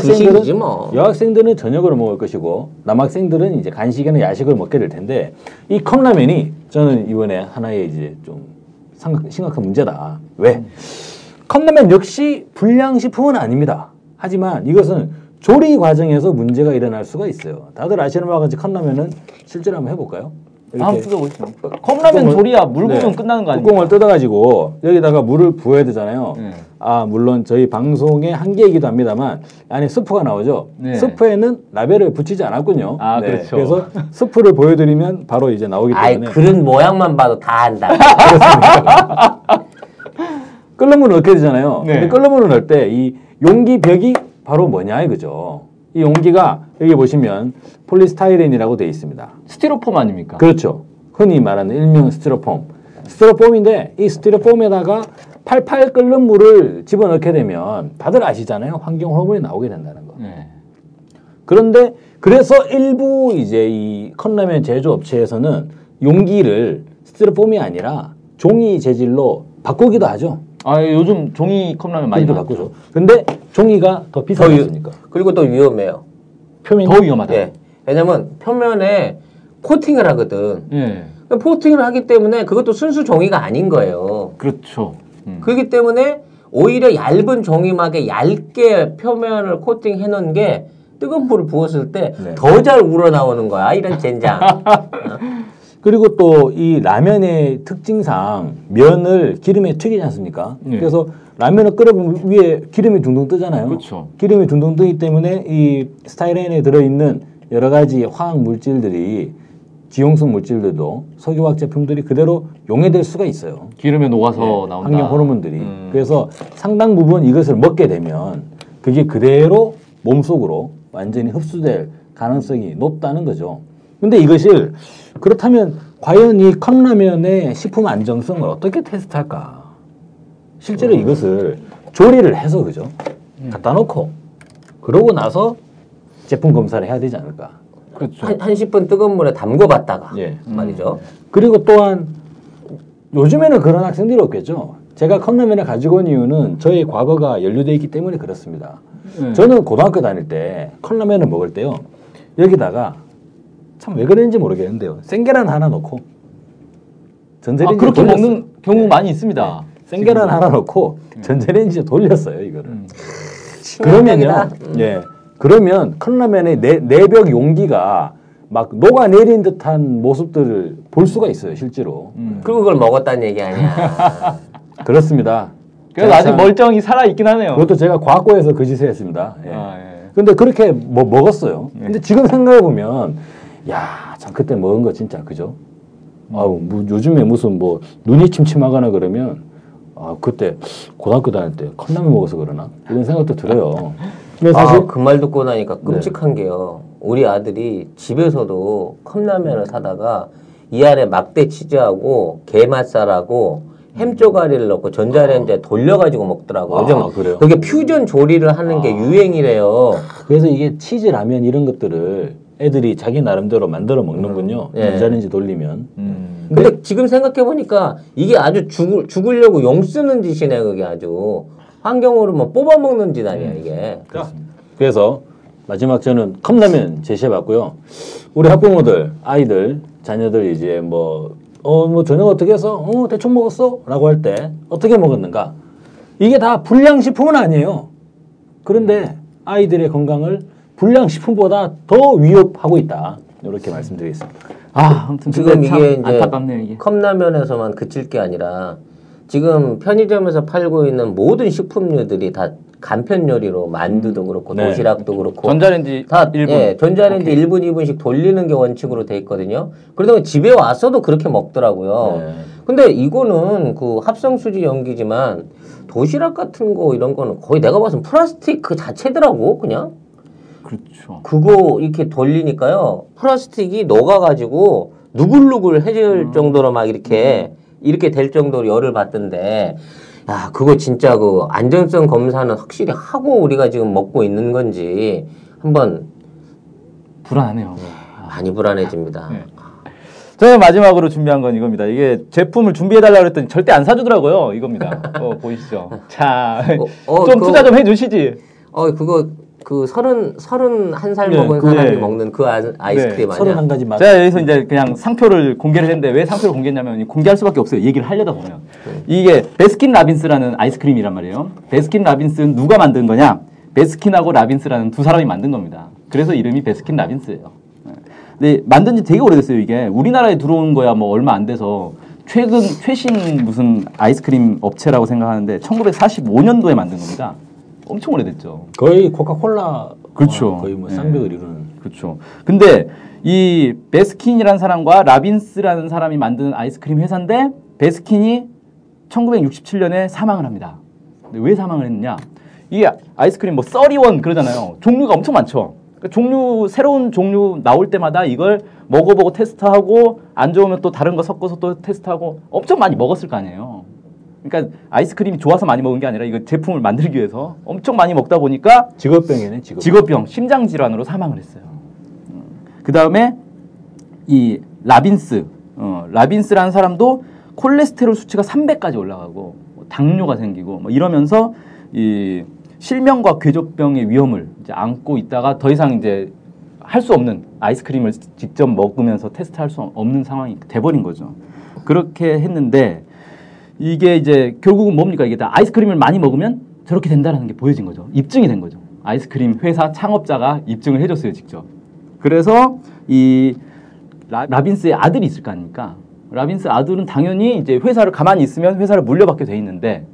S2: 두식이지 뭐.
S3: 여학생들은 저녁으로 먹을 것이고 남학생들은 이제 간식이나 야식을 먹게 될 텐데 이 컵라면이 저는 이번에 하나의 이제 좀 심각한 문제다. 왜? 컵라면 역시 불량식품은 아닙니다. 하지만 이것은 조리 과정에서 문제가 일어날 수가 있어요. 다들 아시는 바와 같이 컵라면은 실제로 한번 해볼까요?
S1: 한번 뜯어보시죠. 컵라면
S3: 뚜껑을-
S1: 조리야 물 부으면
S3: 네.
S1: 끝나는 거 아니에요?
S3: 뚜껑을 뜯어가지고 여기다가 물을 부어야 되잖아요.
S1: 네.
S3: 아 물론 저희 방송의 한계이기도 합니다만 안에 스프가 나오죠.
S1: 네.
S3: 스프에는 라벨을 붙이지 않았군요. 네.
S1: 아, 그렇죠.
S3: 그래서 스프를 보여드리면 바로 이제 나오기 때문에
S2: 그런 모양만 봐도 다 안다.
S3: 끓는 물을 넣게 되잖아요.
S1: 네.
S3: 근데 끓는 물을 넣을 때 이 용기 벽이 바로 뭐냐 이거죠. 이 용기가 여기 보시면 폴리스타이렌이라고 되어 있습니다.
S1: 스티로폼 아닙니까?
S3: 그렇죠. 흔히 말하는 일명 스티로폼. 스티로폼인데 이 스티로폼에다가 팔팔 끓는 물을 집어넣게 되면 다들 아시잖아요. 환경 호르몬이 나오게 된다는 거.
S1: 네.
S3: 그런데 그래서 일부 이제 이 컵라면 제조 업체에서는 용기를 스티로폼이 아니라 종이 재질로 바꾸기도 하죠.
S1: 아 요즘 종이 컵라면 많이.
S3: 바꾸죠. 근데 종이가 더 비싸지 않습니까?
S2: 그리고 또 위험해요.
S3: 표면이
S1: 더 위험하다.
S2: 예. 왜냐면 표면에 코팅을 하거든.
S1: 예.
S2: 코팅을 하기 때문에 그것도 순수 종이가 아닌 거예요.
S1: 그렇죠. 음.
S2: 그렇기 때문에 오히려 얇은 종이막에 얇게 표면을 코팅해 놓은 게 뜨거운 물을 부었을 때
S3: 네.
S2: 더잘 우러나오는 거야. 이런 젠장.
S3: 그리고 또 이 라면의 특징상 면을 기름에 튀기지 않습니까?
S1: 네.
S3: 그래서 라면을 끓여보면 위에 기름이 둥둥 뜨잖아요.
S1: 그렇죠.
S3: 기름이 둥둥 뜨기 때문에 이 스타이렌에 들어있는 여러 가지 화학 물질들이 지용성 물질들도 석유화학 제품들이 그대로 용해될 수가 있어요.
S1: 기름에 녹아서
S3: 네,
S1: 나온다.
S3: 환경 호르몬들이.
S1: 음.
S3: 그래서 상당 부분 이것을 먹게 되면 그게 그대로 몸속으로 완전히 흡수될 가능성이 높다는 거죠. 근데 이것을 그렇다면 과연 이 컵라면의 식품 안정성을 어떻게 테스트할까? 실제로
S1: 음.
S3: 이것을 조리를 해서 그죠? 갖다 놓고 그러고 나서 제품 검사를 해야 되지 않을까?
S1: 그렇죠.
S2: 한, 한 10분 뜨거운 물에 담궈봤다가
S3: 예.
S2: 말이죠.
S3: 그리고 또한 요즘에는 그런 학생들이 없겠죠. 제가 컵라면을 가지고 온 이유는 저의 과거가 연루되어 있기 때문에 그렇습니다.
S1: 네.
S3: 저는 고등학교 다닐 때 컵라면을 먹을 때요. 여기다가 참 왜 그랬는지 모르겠는데요. 생계란 하나 넣고
S1: 아,
S3: 전자레인지
S1: 그렇게
S3: 돌렸어요.
S1: 먹는 경우 많이 있습니다.
S3: 생계란 하나 넣고 전자레인지에 돌렸어요 이거를.
S1: 음.
S3: 그러면요. 예, 그러면 컵라면의 내, 내벽 용기가 막 녹아내린 듯한 모습들을 볼 수가 있어요 실제로.
S1: 음.
S2: 그리고 그걸 먹었다는 얘기 아니야.
S3: 그렇습니다.
S1: 그래서 아직
S3: 참-
S1: 멀쩡히 살아 있긴 하네요.
S3: 그것도 제가 과거에서 그 짓을 했습니다. 예.
S1: 아, 예.
S3: 근데 그렇게 뭐 먹었어요. 근데 지금 생각해 보면 야, 참 그때 먹은 거 진짜 그죠? 아우, 뭐 요즘에 무슨 뭐 눈이 침침하거나 그러면 아, 그때 고등학교 다닐 때 컵라면 먹어서 그러나 이런 생각도 들어요. 근데 사실
S2: 아, 그말 듣고 나니까 끔찍한 게요. 우리 아들이 집에서도 컵라면을 사다가 이 안에 막대 치즈하고 게맛살하고 햄 쪼가리를 넣고 전자레인지에 돌려가지고 먹더라고.
S3: 아,
S2: 요즘
S3: 그래요?
S2: 그게 퓨전 조리를 하는 게 유행이래요.
S3: 그래서 이게 치즈 라면 이런 것들을 애들이 자기 나름대로 만들어 먹는군요.
S2: 예.
S3: 전자레인지 돌리면.
S1: 음.
S2: 근데 지금 생각해 보니까 이게 아주 죽을, 죽으려고 용 쓰는 짓이네 그게 아주 환경으로 뭐 뽑아 먹는 짓 아니야 이게.
S3: 그래서 마지막 저는 컵라면 제시해 봤고요. 우리 학부모들, 아이들, 자녀들 이제 뭐, 어, 뭐 저녁 어떻게 해서? 어, 대충 먹었어? 라고 할 때 어떻게 먹었는가? 이게 다 불량식품은 아니에요. 그런데 아이들의 건강을 불량식품보다 더 위협하고 있다. 이렇게 말씀드리겠습니다.
S1: 아, 아무튼
S2: 지금 이게 이제
S1: 안타깝네요 이게.
S2: 컵라면에서만 그칠 게 아니라 지금 편의점에서 팔고 있는 모든 식품류들이 다 간편 요리로 만두도 그렇고
S3: 네.
S2: 도시락도 그렇고
S1: 전자레인지
S2: 다
S1: 1분.
S2: 예, 전자레인지 1분 2분씩 돌리는 게 원칙으로 돼 있거든요. 그러다 집에 왔어도 그렇게 먹더라고요.
S3: 네.
S2: 근데 이거는 그 합성 수지 연기지만 도시락 같은 거 이런 거는 거의 내가 봐서 플라스틱 그 자체더라고 그냥
S1: 그렇죠.
S2: 그거 이렇게 돌리니까요 플라스틱이 녹아가지고 누글누글 해질 정도로 막 이렇게 이렇게 될 정도로 열을 받던데 야 그거 진짜 그 안전성 검사는 확실히 하고 우리가 지금 먹고 있는 건지 한번
S1: 불안하네요.
S2: 많이 불안해집니다.
S1: 네. 저는 마지막으로 준비한 건 이겁니다. 이게 제품을 준비해달라고 그랬더니 절대 안 사주더라고요. 이겁니다. 어, 보이시죠? 자,
S2: 어, 어,
S1: 좀
S2: 그거-
S1: 투자 좀 해주시지.
S2: 어 그거 그 서른 서른 한살
S3: 네,
S2: 먹은
S1: 그-
S2: 사람이
S1: 네.
S2: 먹는 그 아, 아이스크림
S3: 서른
S2: 아니야?
S3: 한 가지 맛.
S1: 제가 여기서 이제 그냥 상표를 공개를 했는데 왜 상표를 공개했냐면 공개할 수밖에 없어요. 얘기를 하려다 보면. 이게 베스킨 라빈스라는 아이스크림이란 말이에요. 베스킨 라빈스는 누가 만든 거냐? 베스킨하고 라빈스라는 두 사람이 만든 겁니다. 그래서 이름이 베스킨 라빈스예요. 네. 근데 만든 지 되게 오래됐어요, 이게. 우리나라에 들어온 거야 뭐 얼마 안 돼서 최근 최신 무슨 아이스크림 업체라고 생각하는데 1945년도에 만든 겁니다. 엄청 오래됐죠.
S3: 거의 코카콜라
S1: 그렇죠.
S3: 거의 뭐
S1: 네.
S3: 쌍벽을 이루는
S1: 그렇죠. 근데 이 베스킨이라는 사람과 라빈스라는 사람이 만든 아이스크림 회사인데 베스킨이 1967년에 사망을 합니다. 근데 왜 사망을 했느냐? 이게 아이스크림 뭐 써리원 그러잖아요. 종류가 엄청 많죠. 그러니까 종류 새로운 종류 나올 때마다 이걸 먹어보고 테스트하고 안 좋으면 또 다른 거 섞어서 또 테스트하고 엄청 많이 먹었을 거 아니에요. 그러니까 아이스크림이 좋아서 많이 먹은 게 아니라 이거 제품을 만들기 위해서 엄청 많이 먹다 보니까
S3: 직업병이네 직업.
S1: 직업병, 심장 질환으로 사망을 했어요. 그 다음에 이 라빈스, 어, 라빈스라는 사람도 콜레스테롤 수치가 300까지 올라가고 뭐 당뇨가 생기고 뭐 이러면서 이 실명과 궤조병의 위험을 이제 안고 있다가 더 이상 이제 할 수 없는 아이스크림을 직접 먹으면서 테스트할 수 없는 상황이 돼버린 거죠. 그렇게 했는데 이게 이제 결국은 뭡니까 이게 다 아이스크림을 많이 먹으면 저렇게 된다는 게 보여진 거죠. 입증이 된 거죠. 아이스크림 회사 창업자가 입증을 해줬어요 직접. 그래서 이 라, 라빈스의 아들이 있을 거 아닙니까? 라빈스 아들은 당연히 이제 회사를 가만히 있으면 회사를 물려받게 돼 있는데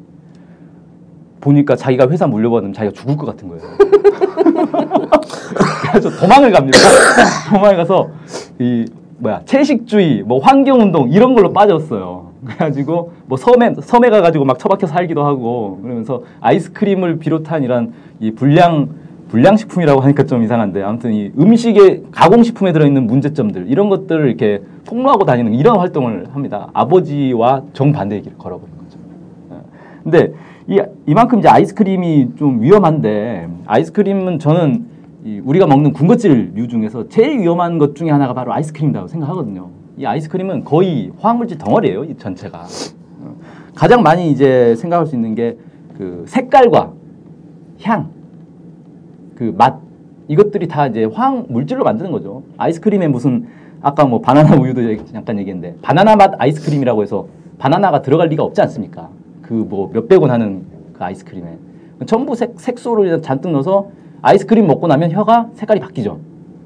S1: 보니까 자기가 회사 물려받으면 자기가 죽을 것 같은 거예요. 그래서 도망을 갑니다. 도망을 가서 이 뭐야 채식주의, 뭐 환경운동 이런 걸로 빠졌어요. 그래가지고 뭐 섬에 섬에 가가지고 막 처박혀 살기도 하고 그러면서 아이스크림을 비롯한 이런 이 불량 불량 식품이라고 하니까 좀 이상한데 아무튼 이 음식의 가공 식품에 들어있는 문제점들 이런 것들을 이렇게 폭로하고 다니는 이런 활동을 합니다. 아버지와 정반대의 길을 걸어버린 거죠. 예. 근데 이, 이만큼 이제 아이스크림이 좀 위험한데 아이스크림은 저는 이 우리가 먹는 군것질류 중에서 제일 위험한 것 중에 하나가 바로 아이스크림이라고 생각하거든요. 이 아이스크림은 거의 화학물질 덩어리예요, 이 전체가. 어. 가장 많이 이제 생각할 수 있는 게 그 색깔과 향, 그 맛 이것들이 다 이제 화학 물질로 만드는 거죠. 아이스크림에 무슨 아까 뭐 바나나 우유도 얘기- 잠깐 얘기했는데 바나나 맛 아이스크림이라고 해서 바나나가 들어갈 리가 없지 않습니까? 그 뭐 몇백 원 하는 그 아이스크림에 전부 색, 색소를 잔뜩 넣어서 아이스크림 먹고 나면 혀가 색깔이 바뀌죠.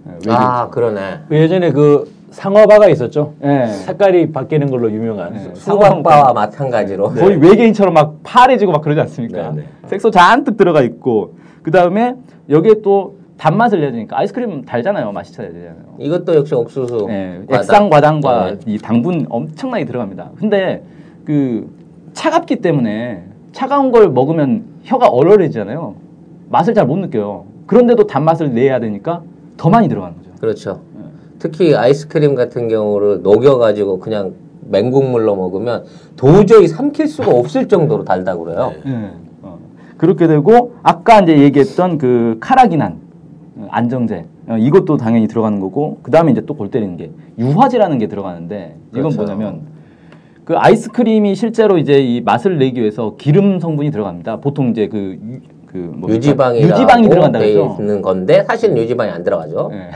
S1: 예,
S2: 왜아 그러네.
S3: 그 예전에 그 상어바가 있었죠.
S1: 예.
S3: 색깔이 바뀌는 걸로 유명한.
S1: 네.
S2: 수박바와 마찬가지로.
S1: 거의 외계인처럼 막 파래지고 막 그러지 않습니까?
S3: 네, 네.
S1: 색소 잔뜩 들어가 있고 그 다음에 여기에 또 단맛을 내야 되니까 아이스크림 달잖아요. 맛있어야 되잖아요.
S2: 이것도 역시 옥수수.
S1: 네,
S2: 과당.
S1: 액상 과당과
S2: 네.
S1: 이 당분 엄청나게 들어갑니다. 근데 그 차갑기 때문에 차가운 걸 먹으면 혀가 얼얼해지잖아요. 맛을 잘 못 느껴요. 그런데도 단맛을 내야 되니까 더 많이 들어가는 거죠.
S2: 그렇죠. 특히 아이스크림 같은 경우를 녹여가지고 그냥 맹국물로 먹으면 도저히 삼킬 수가 없을 정도로 달다고 그래요.
S1: 네. 어. 그렇게 되고 아까 이제 얘기했던 그 카라기난 어, 안정제 어, 이것도 당연히 들어가는 거고 그 다음에 이제 또 골 때리는 게 유화제라는 게 들어가는데 이건
S2: 그렇죠.
S1: 뭐냐면 그 아이스크림이 실제로 이제 이 맛을 내기 위해서 기름 성분이 들어갑니다. 보통 이제 그, 유, 그?
S2: 유지방이라고
S1: 유지방이 들어간다
S2: 돼
S1: 그랬죠.
S2: 있는 건데 사실은 유지방이 안 들어가죠.
S1: 예.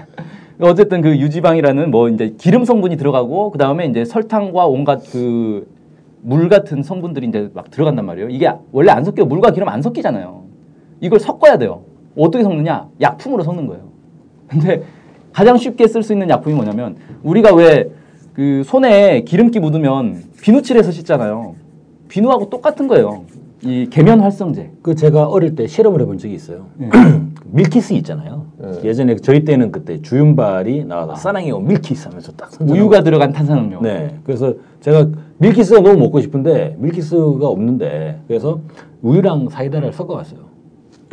S1: 어쨌든 그 유지방이라는 뭐 이제 기름 성분이 들어가고 그 다음에 이제 설탕과 온갖 그 물 같은 성분들이 이제 막 들어간단 말이에요. 이게 원래 안 섞여 물과 기름 안 섞이잖아요. 이걸 섞어야 돼요. 어떻게 섞느냐? 약품으로 섞는 거예요. 근데 가장 쉽게 쓸 수 있는 약품이 뭐냐면 우리가 왜 그 손에 기름기 묻으면 비누칠해서 씻잖아요. 비누하고 똑같은 거예요. 이 계면 활성제.
S3: 그 제가 어릴 때 실험을 해본 적이 있어요.
S1: 예.
S3: 밀키스 있잖아요.
S2: 네.
S3: 예전에 저희 때는 그때 주윤발이 나와서 사랑해요 밀키스 하면서 딱
S1: 우유가 들어간 탄산음료.
S3: 네. 그래서 제가 밀키스가 너무 먹고 싶은데 밀키스가 없는데 그래서 우유랑 사이다를 섞어갔어요.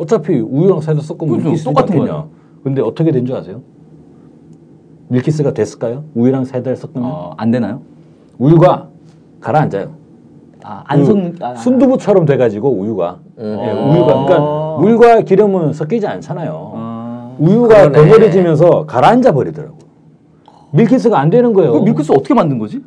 S3: 어차피 우유랑 사이다 섞으면
S1: 그죠.
S3: 밀키스
S1: 똑같은. 거예요.
S3: 근데 어떻게 된 줄 아세요? 밀키스가 됐을까요? 우유랑 사이다를 섞으면
S1: 어, 안 되나요?
S3: 우유가 가라앉아요.
S1: 아,
S3: 안그
S1: 섞는 아,
S3: 순두부처럼 돼가지고 우유가
S2: 음.
S3: 예, 우유가 그러니까 물과 기름은 섞이지 않잖아요.
S1: 아.
S3: 우유가. 덩어리지면서 가라앉아 버리더라고. 밀키스가 안 되는 거예요.
S1: 그 밀키스 어떻게 만든 거지?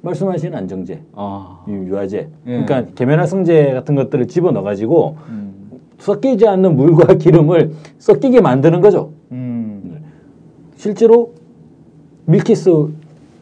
S3: 말씀하신 안정제,
S1: 아.
S3: 유- 유화제,
S1: 예.
S3: 그러니까 계면활성제 같은 것들을 집어 넣어가지고
S1: 음.
S3: 섞이지 않는 물과 기름을 섞이게 만드는 거죠.
S1: 음.
S3: 실제로 밀키스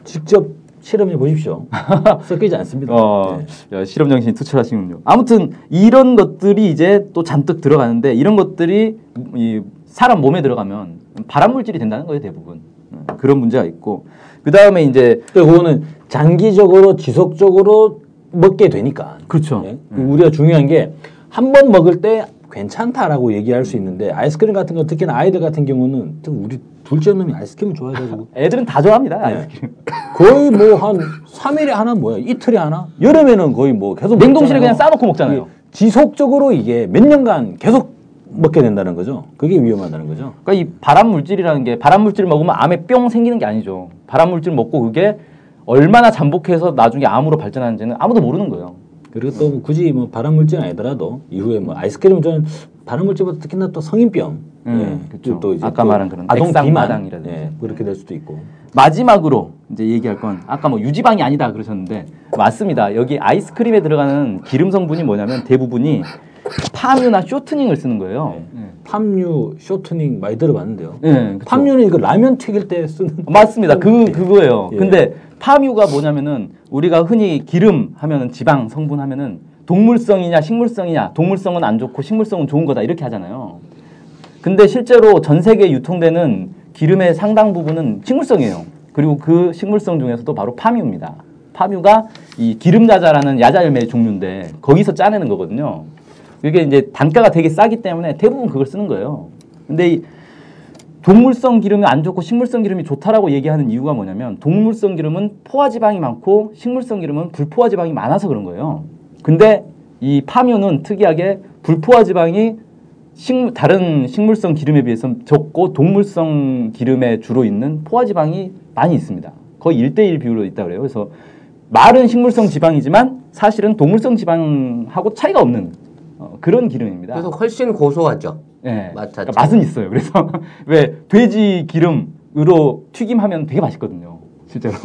S3: 직접 실험해 보십시오. 섞이지 않습니다.
S1: 어,
S3: 네.
S1: 야, 실험 정신이 투철하시군요. 아무튼 이런 것들이 이제 또 잔뜩 들어가는데 이런 것들이 이 사람 몸에 들어가면 발암 물질이 된다는 거예요, 대부분. 음, 그런 문제가 있고. 그 다음에 이제
S3: 또 그거는 장기적으로 지속적으로 먹게 되니까.
S1: 그렇죠.
S3: 예? 우리가 중요한 게 한 번 먹을 때 괜찮다라고 얘기할 수 있는데 아이스크림 같은 거 특히나 아이들 같은 경우는 우리 둘째 놈이 아이스크림을 좋아해가지고
S1: 애들은 다 좋아합니다.
S3: 네.
S1: 아이스크림.
S3: 거의 뭐 한 3일에 하나 뭐야 이틀에 하나 여름에는 거의 뭐 계속
S1: 냉동실에
S3: 먹잖아요.
S1: 그냥 싸놓고 먹잖아요.
S3: 이게 지속적으로 이게 몇 년간 계속 먹게 된다는 거죠. 그게 위험하다는 거죠.
S1: 그러니까 이 발암 물질이라는 게 발암 물질 먹으면 암에 뿅 생기는 게 아니죠. 발암 물질 먹고 그게 얼마나 잠복해서 나중에 암으로 발전하는지는 아무도 모르는 거예요.
S3: 그리고 또 뭐 굳이 뭐 발암 물질은 아니더라도 이후에 뭐 아이스크림은 저는 발암 물질보다 특히나 또 성인병,
S1: 음,
S3: 예. 또 이제
S1: 아까
S3: 또
S1: 말한 그런
S3: 아동
S1: 액상
S3: 비만,
S1: 마당이라든지.
S3: 예, 그렇게 될 수도 있고.
S1: 마지막으로 이제 얘기할 건 아까 뭐 유지방이 아니다 그러셨는데 맞습니다. 여기 아이스크림에 들어가는 기름 성분이 뭐냐면 대부분이 파뮤나 쇼트닝을 쓰는 거예요.
S3: 팜유 쇼트닝 많이 들어봤는데요.
S1: 네, 그쵸.
S3: 팜유는 이거 라면 튀길 때 쓰는
S1: 맞습니다. 그 그거예요.
S3: 예.
S1: 근데 파뮤가 뭐냐면은 우리가 흔히 기름 하면은 지방 성분 하면은 동물성이냐 식물성이냐 동물성은 안 좋고 식물성은 좋은 거다 이렇게 하잖아요. 근데 실제로 전 세계에 유통되는 기름의 상당 부분은 식물성이에요. 그리고 그 식물성 중에서도 바로 파뮤입니다. 파뮤가 이 기름자자라는 야자 열매의 종류인데 거기서 짜내는 거거든요. 이게 이제 단가가 되게 싸기 때문에 대부분 그걸 쓰는 거예요. 근데 이 동물성 기름이 안 좋고 식물성 기름이 좋다라고 얘기하는 이유가 뭐냐면 동물성 기름은 포화지방이 많고 식물성 기름은 불포화지방이 많아서 그런 거예요. 근데 이 파묘는 특이하게 불포화지방이 식, 다른 식물성 기름에 비해서 적고 동물성 기름에 주로 있는 포화지방이 많이 있습니다. 거의 1대1 비율로 있다 그래요. 그래서 말은 식물성 지방이지만 사실은 동물성 지방하고 차이가 없는 어, 그런 기름입니다.
S2: 그래서 훨씬 고소하죠.
S1: 예.
S2: 맛
S1: 그러니까. 맛은 있어요. 그래서 왜 돼지 기름으로 튀김하면 되게 맛있거든요. 실제로.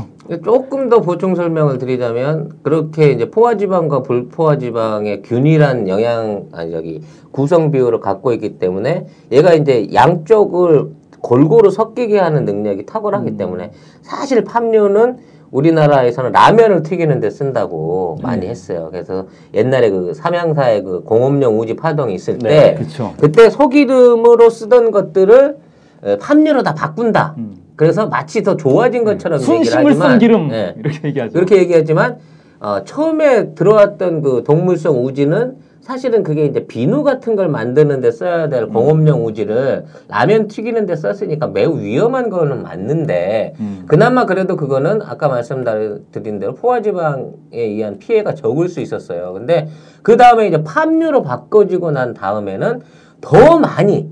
S2: 조금 더 보충 설명을 드리자면 그렇게 이제 포화지방과 불포화지방의 균일한 영양 아니 저기 구성 비율을 갖고 있기 때문에 얘가 이제 양쪽을 골고루 섞이게 하는 능력이 탁월하기 때문에 사실 팜유는 우리나라에서는 라면을 튀기는 데 쓴다고 많이
S3: 네.
S2: 했어요. 그래서 옛날에 그 삼양사의 그 공업용 우지 파동이 있을
S3: 네,
S2: 때
S1: 그렇죠.
S2: 그때 소기름으로 쓰던 것들을 에, 팜유로 다 바꾼다.
S1: 음.
S2: 그래서 마치 더 좋아진 것처럼 얘기를
S1: 순식물성
S2: 하지만
S1: 기름
S2: 예.
S1: 이렇게 얘기하죠.
S2: 그렇게 얘기하지만 어, 처음에 들어왔던 그 동물성 우지는 사실은 그게 이제 비누 같은 걸 만드는 데 써야 될 공업용 우지를 라면 튀기는 데 썼으니까 매우 위험한 거는 맞는데
S1: 음.
S2: 그나마 그래도 그거는 아까 말씀드린 대로 포화지방에 의한 피해가 적을 수 있었어요. 근데 그 다음에 이제 팜유로 바꿔지고 난 다음에는 더 많이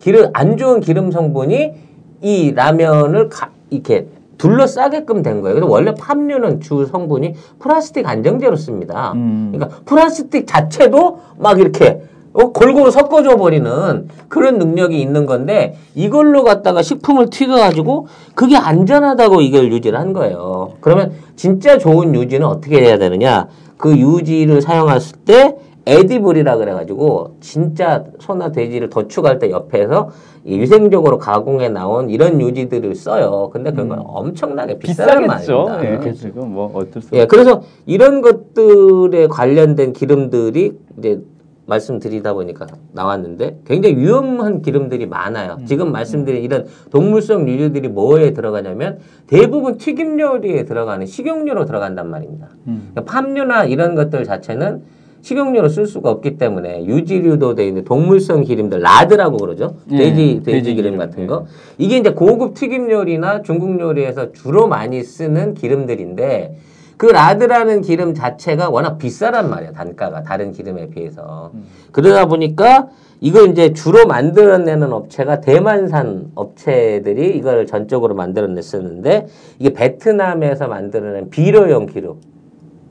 S2: 기름 안 좋은 기름 성분이 이 라면을 가- 이렇게 둘러싸게끔 된 거예요. 그래서 원래 팜유는 주 성분이 플라스틱 안정제로 씁니다.
S1: 음.
S2: 그러니까 플라스틱 자체도 막 이렇게 어, 골고루 섞어줘 버리는 그런 능력이 있는 건데 이걸로 갖다가 식품을 튀겨가지고 그게 안전하다고 이걸 유지를 한 거예요. 그러면 진짜 좋은 유지는 어떻게 해야 되느냐? 그 유지를 사용했을 때 에디블이라 그래가지고 진짜 소나 돼지를 도축할 때 옆에서 이 위생적으로 가공해 나온 이런 유지들을 써요. 근데 그건 엄청나게 비싸단
S1: 비싸겠죠.
S2: 말입니다.
S1: 예. 지금 뭐 어쩔 수
S2: 예, 그래서 이런 것들에 관련된 기름들이 이제 말씀드리다 보니까 나왔는데 굉장히 위험한 기름들이 많아요. 지금 말씀드린 이런 동물성 유류들이 뭐에 들어가냐면 대부분 튀김 요리에 들어가는 식용유로 들어간단 말입니다.
S1: 음.
S2: 그러니까 팜유나 이런 것들 자체는 식용유로 쓸 수가 없기 때문에 유지류도 돼 있는 동물성 기름들 라드라고 그러죠.
S1: 예,
S2: 돼지 돼지 기름
S1: 기름,
S2: 같은
S1: 예.
S2: 거. 이게 이제 고급 튀김 요리나 중국 요리에서 주로 많이 쓰는 기름들인데 그 라드라는 기름 자체가 워낙 비싸란 말이에요. 단가가 다른 기름에 비해서. 그러다 보니까 이걸 이제 주로 만들어내는 업체가 대만산 업체들이 이걸 전적으로 만들어냈었는데 이게 베트남에서 만들어낸 비료용 기름.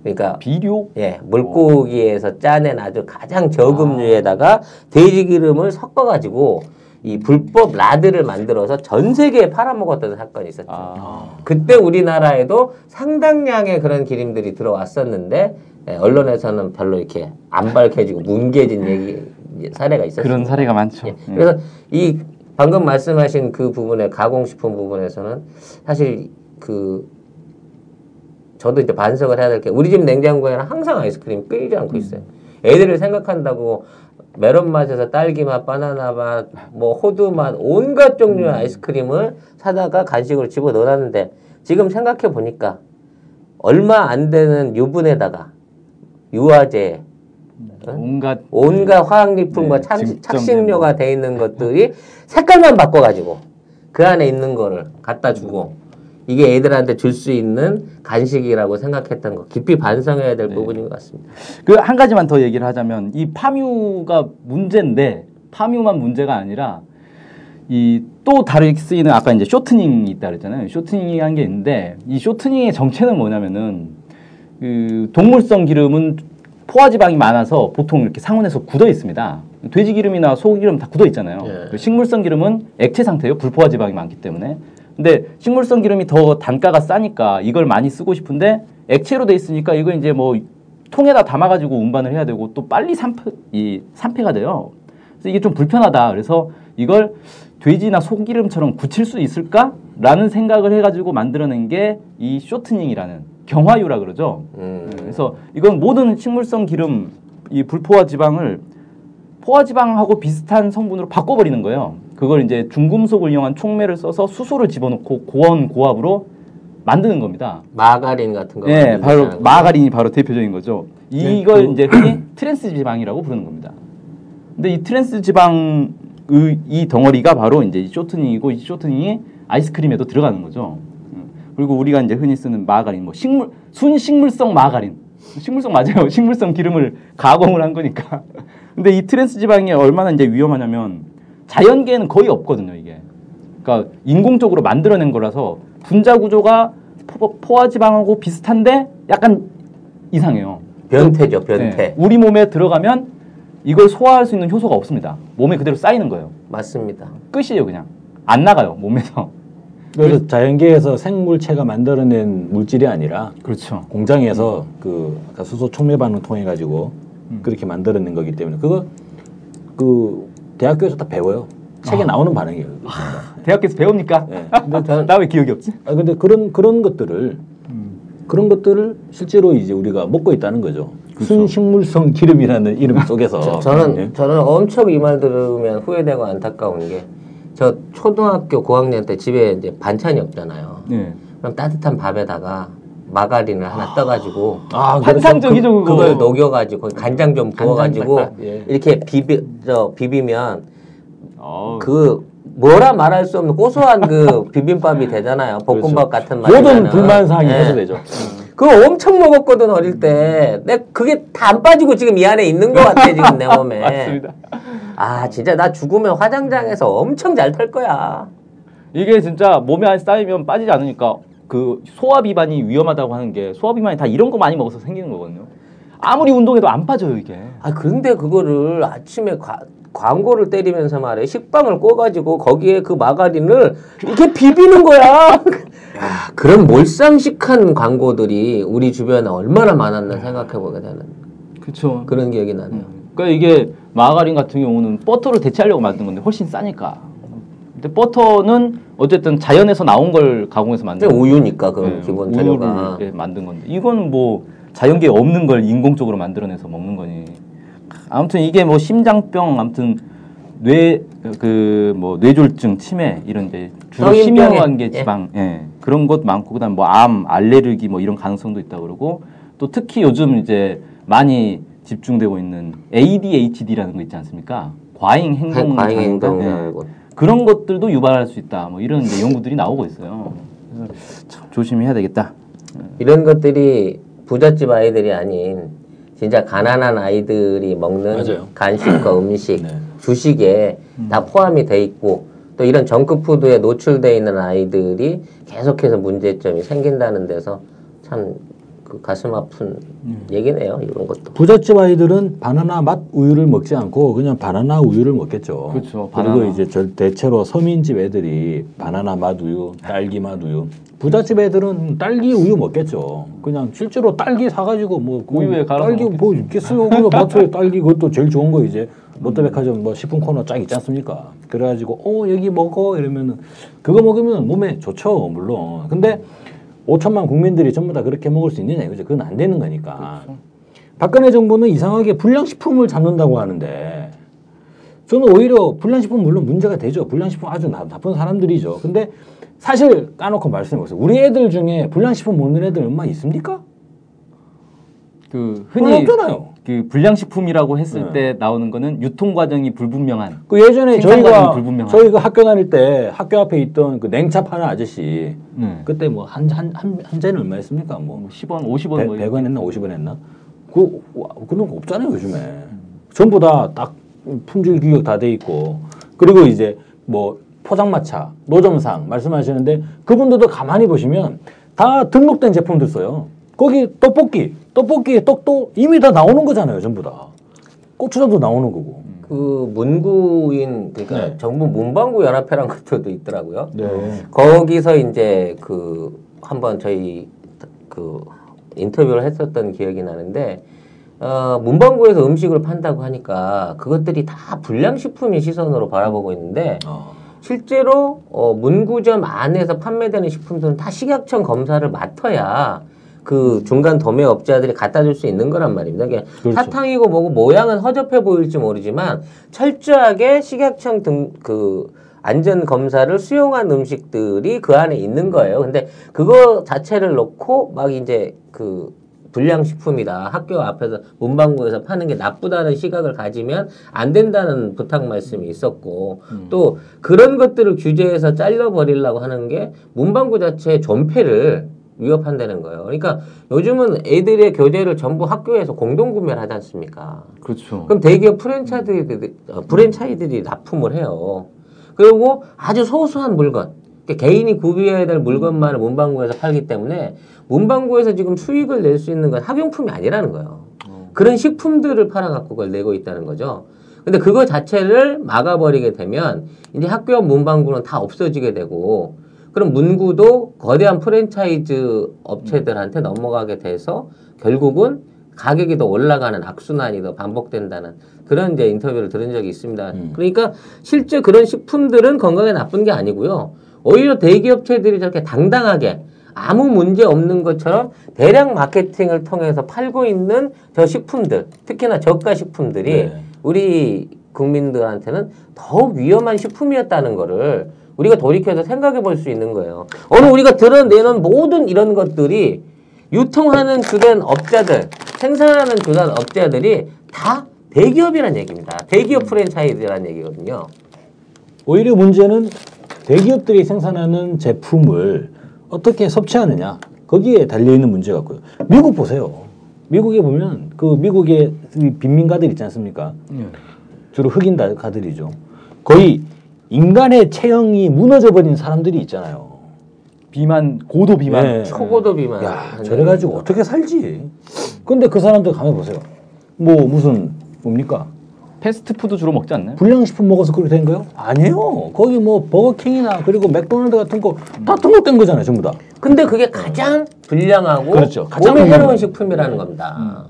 S2: 그러니까
S1: 비료
S2: 예, 물고기에서 짜낸 아주 가장 저금류에다가 돼지 기름을 섞어 가지고 이 불법 라드를 만들어서 전 세계에 팔아먹었던 사건이 있었죠.
S1: 아.
S2: 그때 우리나라에도 상당량의 그런 기름들이 들어왔었는데 예, 언론에서는 별로 이렇게 안 밝혀지고 뭉개진 얘기 사례가 있었어요.
S1: 그런 사례가 많죠.
S2: 예.
S1: 예.
S2: 그래서 이 방금 말씀하신 그 부분에 가공식품 부분에서는 사실 그 저도 이제 반성을 해야 될 게 우리 집 냉장고에는 항상 아이스크림 끓이지 않고 있어요. 애들을 생각한다고 메론 맛에서 딸기 맛, 바나나 맛, 뭐 호두 맛 온갖 종류의 아이스크림을 사다가 간식으로 집어 넣어놨는데 지금 생각해 보니까 얼마 안 되는 유분에다가 유화제,
S1: 온갖
S2: 온갖 화학리품과
S1: 네,
S2: 참-
S1: 증점된
S2: 착식료가 돼 있는 것들이 색깔만 바꿔가지고 그 안에 있는 거를 갖다 주고 이게 애들한테 줄 수 있는 간식이라고 생각했던 거 깊이 반성해야 될 부분인 것 같습니다.
S1: 그 한 가지만 더 얘기를 하자면 이 파뮤가 문제인데 파뮤만 문제가 아니라 이 또 다르게 쓰이는 아까 이제 쇼트닝이 있다 그랬잖아요. 쇼트닝이 한 게 있는데 이 쇼트닝의 정체는 뭐냐면은 그 동물성 기름은 포화지방이 많아서 보통 이렇게 상온에서 굳어 있습니다. 돼지 기름이나 소 기름 다 굳어 있잖아요.
S2: 예.
S1: 그 식물성 기름은 액체 상태예요. 불포화지방이 많기 때문에. 근데 식물성 기름이 더 단가가 싸니까 이걸 많이 쓰고 싶은데 액체로 돼 있으니까 이거 이제 뭐 통에다 담아가지고 운반을 해야 되고 또 빨리 산패, 이 산패가 돼요. 그래서 이게 좀 불편하다. 그래서 이걸 돼지나 소기름처럼 굳힐 수 있을까 라는 생각을 해가지고 만들어낸 게 이 쇼트닝이라는 경화유라 그러죠.
S2: 음.
S1: 그래서 이건 모든 식물성 기름 이 불포화 지방을 포화 지방하고 비슷한 성분으로 바꿔버리는 거예요. 그걸 이제 중금속을 이용한 촉매를 써서 수소를 집어넣고 고온 고압으로 만드는 겁니다.
S2: 마가린 같은 거.
S1: 예,
S2: 만들지
S1: 바로
S2: 거.
S1: 마가린이 바로 대표적인 거죠.
S3: 네,
S1: 이걸
S3: 그-
S1: 이제 흔히 트랜스 지방이라고 부르는 겁니다. 근데 이 트랜스 지방의 이 덩어리가 바로 이제 이 쇼트닝이고 이 쇼트닝이 아이스크림에도 들어가는 거죠. 음. 그리고 우리가 이제 흔히 쓰는 마가린, 뭐 식물 순식물성 마가린, 식물성 맞아요. 식물성 기름을 가공을 한 거니까. 근데 이 트랜스 지방이 얼마나 이제 위험하냐면 자연계에는 거의 없거든요, 이게. 그러니까 인공적으로 만들어낸 거라서 분자 구조가 포, 포화 지방하고 비슷한데 약간 이상해요.
S2: 변태죠, 변태.
S1: 네. 우리 몸에 들어가면 이걸 소화할 수 있는 효소가 없습니다. 몸에 그대로 쌓이는 거예요.
S2: 맞습니다.
S1: 끝이에요, 그냥. 안 나가요, 몸에서.
S3: 그래서 자연계에서 생물체가 만들어낸 물질이 아니라
S1: 그렇죠.
S3: 공장에서 그 아까 수소 촉매 반응 통해 가지고 그렇게 만들어낸 거기 때문에 그거 그 대학교에서 다 배워요. 책에 나오는 반응이에요.
S1: 대학교에서 배웁니까?
S3: 예. 근데 다-
S1: 나왜 기억이 없지?
S3: 아 근데 그런 그런 것들을 그런 것들을 실제로 이제 우리가 먹고 있다는 거죠. 순식물성 기름이라는 이름 속에서.
S2: 저, 는
S3: 예.
S2: 저는 엄청 이 말 들으면 후회되고 안타까운 게 저 초등학교 고학년 때 집에 이제 반찬이 없잖아요.
S1: 네.
S2: 그럼 따뜻한 밥에다가 마가린을 하나 떠가지고
S3: 아,
S1: 환상적이죠 그거.
S2: 그걸 녹여가지고 간장 좀 부어가지고
S1: 간장 예.
S2: 이렇게 비비 저 비비면
S1: 어,
S2: 그 뭐라 말할 수 없는 고소한 그 비빔밥이 되잖아요. 볶음밥 같은 맛이
S3: 모든. 불만 사항이
S2: 예.
S3: 해소되죠.
S2: 그거 엄청 먹었거든 어릴 때. 내 그게 다 안 빠지고 지금 이 안에 있는 것 같아 지금 내 몸에.
S1: 맞습니다.
S2: 아 진짜 나 죽으면 화장장에서 엄청 잘 탈 거야.
S1: 이게 진짜 몸에 안 쌓이면 빠지지 않으니까 그 소화 비만이 위험하다고 하는 게 소화 비만이 다 이런 거 많이 먹어서 생기는 거거든요. 아무리 운동해도 안 빠져요 이게.
S2: 아 그런데 그거를 아침에 과- 광고를 때리면서 말해 식빵을 꼬가지고 거기에 그 마가린을 이렇게 비비는 거야. 야, 그런 몰상식한 광고들이 우리 주변에 얼마나 많았나 생각해 보게 되는
S1: 그렇죠.
S2: 그런 기억이 나네요.
S1: 그러니까 이게 마가린 같은 경우는 버터를 대체하려고 만든 건데 훨씬 싸니까. 근데 버터는 어쨌든 자연에서 나온 걸 가공해서 만든
S2: 우유니까 그
S1: 네,
S2: 기본
S1: 우유를
S2: 재료가
S1: 예, 만든 건데 이거는 뭐 자연계에 없는 걸 인공적으로 만들어내서 먹는 거니 아무튼 이게 뭐 심장병 아무튼 뇌 그 뭐 뇌졸중 치매 이런 이제 주로 심혈관 계
S2: 예.
S1: 지방 예. 그런 것 많고 그다음 뭐 암 알레르기 뭐 이런 가능성도 있다 그러고 또 특히 요즘 이제 많이 집중되고 있는 ADHD라는 거 있지 않습니까 과잉 행동
S2: 과잉? 행동
S1: 예. 그런 것들도 유발할 수 있다 뭐 이런 이제 연구들이 나오고 있어요 그래서 참 조심해야 되겠다
S2: 이런 것들이 부잣집 아이들이 아닌 진짜 가난한 아이들이 먹는
S3: 맞아요.
S2: 간식과 음식,
S3: 네.
S2: 주식에 다 포함이 돼 있고 또 이런 정크푸드에 노출돼 있는 아이들이 계속해서 문제점이 생긴다는 데서 참 그 가슴 아픈 얘기네요. 이런 것도.
S3: 부잣집 아이들은 바나나 맛 우유를 먹지 않고 그냥 바나나 우유를 먹겠죠.
S1: 그렇죠,
S3: 그리고
S1: 바나나.
S3: 이제 절 대체로 서민집 애들이 바나나 맛 우유, 딸기 맛 우유. 부잣집 애들은 딸기 우유 먹겠죠. 그냥 실제로 딸기 사가지고 뭐그
S1: 우유에 갈아서
S3: 딸기 뭐 있겠어요. 그 마트에 딸기 그것도 제일 좋은 거 이제 롯데백화점 뭐 식품 코너 쫙 있지 않습니까? 그래가지고 어 여기 먹어 이러면은 그거 먹으면 몸에 좋죠 물론. 근데 5천만 국민들이 전부 다 그렇게 먹을 수 있느냐 이거죠. 그건 안 되는 거니까. 박근혜 정부는 이상하게 불량식품을 잡는다고 하는데 저는 오히려 불량식품 물론 문제가 되죠. 불량식품 아주 나, 나쁜 사람들이죠. 근데 사실 까놓고 말씀해 보세요. 우리 애들 중에 불량식품 먹는 애들 얼마 있습니까?
S1: 그 흔히
S3: 없잖아요.
S1: 그 불량식품이라고 했을
S3: 네.
S1: 때 나오는 거는 유통 과정이 불분명한
S3: 그 예전에 저희가
S1: 불분명한.
S3: 저희 그 학교 다닐 때 학교 앞에 있던 그 냉차 파는 아저씨
S1: 네.
S3: 그때 뭐 한 한한한 잔이 얼마였습니까?
S1: 뭐뭐 10원, 50원 뭐
S3: 100, 원 했나 50원 했나? 그 와, 그런 거 없잖아요 요즘에. 전부 다 딱 품질 규격 다 돼 있고 그리고 이제 뭐 포장마차, 노점상 말씀하시는데 그분들도 가만히 보시면 다 등록된 제품들 써요. 거기 떡볶이, 떡볶이에 떡도 이미 다 나오는 거잖아요, 전부 다. 고추장도 나오는 거고.
S2: 그 문구인 그러니까
S3: 네.
S2: 정부 문방구 연합회란 것도 있더라고요.
S3: 네.
S2: 거기서 이제 그 한번 저희 그 인터뷰를 했었던 기억이 나는데 어, 문방구에서 음식을 판다고 하니까 그것들이 다 불량식품의 시선으로 바라보고 있는데
S3: 어.
S2: 실제로 어, 문구점 안에서 판매되는 식품들은 다 식약청 검사를 맡아야 그 중간 도매 업자들이 갖다 줄 수 있는 거란 말입니다. 그러니까
S3: 그렇죠.
S2: 사탕이고 뭐고 모양은 허접해 보일지 모르지만 철저하게 식약청 등 그 안전 검사를 수용한 음식들이 그 안에 있는 거예요. 근데 그거 자체를 놓고 막 이제 그 불량식품이다. 학교 앞에서 문방구에서 파는 게 나쁘다는 시각을 가지면 안 된다는 부탁 말씀이 있었고 또 그런 것들을 규제해서 잘라버리려고 하는 게 문방구 자체의 존폐를 위협한다는 거예요. 그러니까 요즘은 애들의 교재를 전부 학교에서 공동 구매를 하지 않습니까?
S1: 그렇죠.
S2: 그럼 대기업 프랜차이즈들이, 어, 프랜차이들이 납품을 해요. 그리고 아주 소소한 물건, 그러니까 개인이 구비해야 될 물건만을 문방구에서 팔기 때문에 문방구에서 지금 수익을 낼 수 있는 건 학용품이 아니라는 거예요. 그런 식품들을 팔아갖고 그걸 내고 있다는 거죠. 근데 그거 자체를 막아버리게 되면 이제 학교 앞 문방구는 다 없어지게 되고 그럼 문구도 거대한 프랜차이즈 업체들한테 넘어가게 돼서 결국은 가격이 더 올라가는 악순환이 더 반복된다는 그런 이제 인터뷰를 들은 적이 있습니다. 그러니까 실제 그런 식품들은 건강에 나쁜 게 아니고요. 오히려 대기업체들이 저렇게 당당하게 아무 문제 없는 것처럼 대량 마케팅을 통해서 팔고 있는 저 식품들, 특히나 저가 식품들이
S3: 네.
S2: 우리 국민들한테는 더욱 위험한 식품이었다는 거를 우리가 돌이켜서 생각해 볼 수 있는 거예요. 오늘 우리가 드러내는 모든 이런 것들이 유통하는 주된 업자들, 생산하는 주된 업자들이 다 대기업이란 얘기입니다. 대기업 프랜차이즈란 얘기거든요.
S3: 오히려 문제는 대기업들이 생산하는 제품을 어떻게 섭취하느냐 거기에 달려 있는 문제 같고요. 미국 보세요. 미국에 보면 그 미국의 이 빈민가들 있지 않습니까? 주로 흑인 다- 가들이죠. 거의 인간의 체형이 무너져 버린 사람들이 있잖아요.
S1: 비만 고도 비만
S3: 네.
S2: 초고도 비만.
S3: 야, 저래 가지고 어떻게 살지? 근데 그 사람들 가만 보세요. 뭐 무슨 뭡니까?
S1: 패스트푸드 주로 먹지 않나요?
S3: 불량식품 먹어서 그렇게 된 거요? 아니에요. 거기 뭐 버거킹이나 그리고 맥도날드 같은 거 다 등록된 거잖아요, 전부 다.
S2: 근데 그게 가장 불량하고
S3: 그렇죠. 가장.
S2: 해로운 식품이라는 겁니다.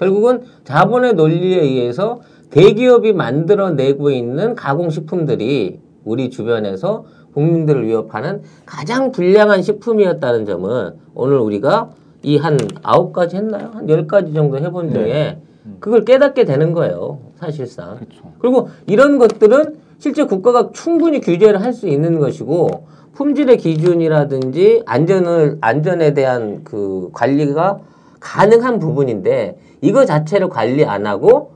S2: 결국은 자본의 논리에 의해서 대기업이 만들어내고 있는 가공식품들이 우리 주변에서 국민들을 위협하는 가장 불량한 식품이었다는 점은 오늘 우리가 이 한 아홉 가지 했나요? 한 열 가지 정도 해본 중에 그걸 깨닫게 되는 거예요. 사실상.
S1: 그렇죠.
S2: 그리고 이런 것들은 실제 국가가 충분히 규제를 할 수 있는 것이고 품질의 기준이라든지 안전을 안전에 대한 그 관리가 가능한 부분인데 이거 자체를 관리 안 하고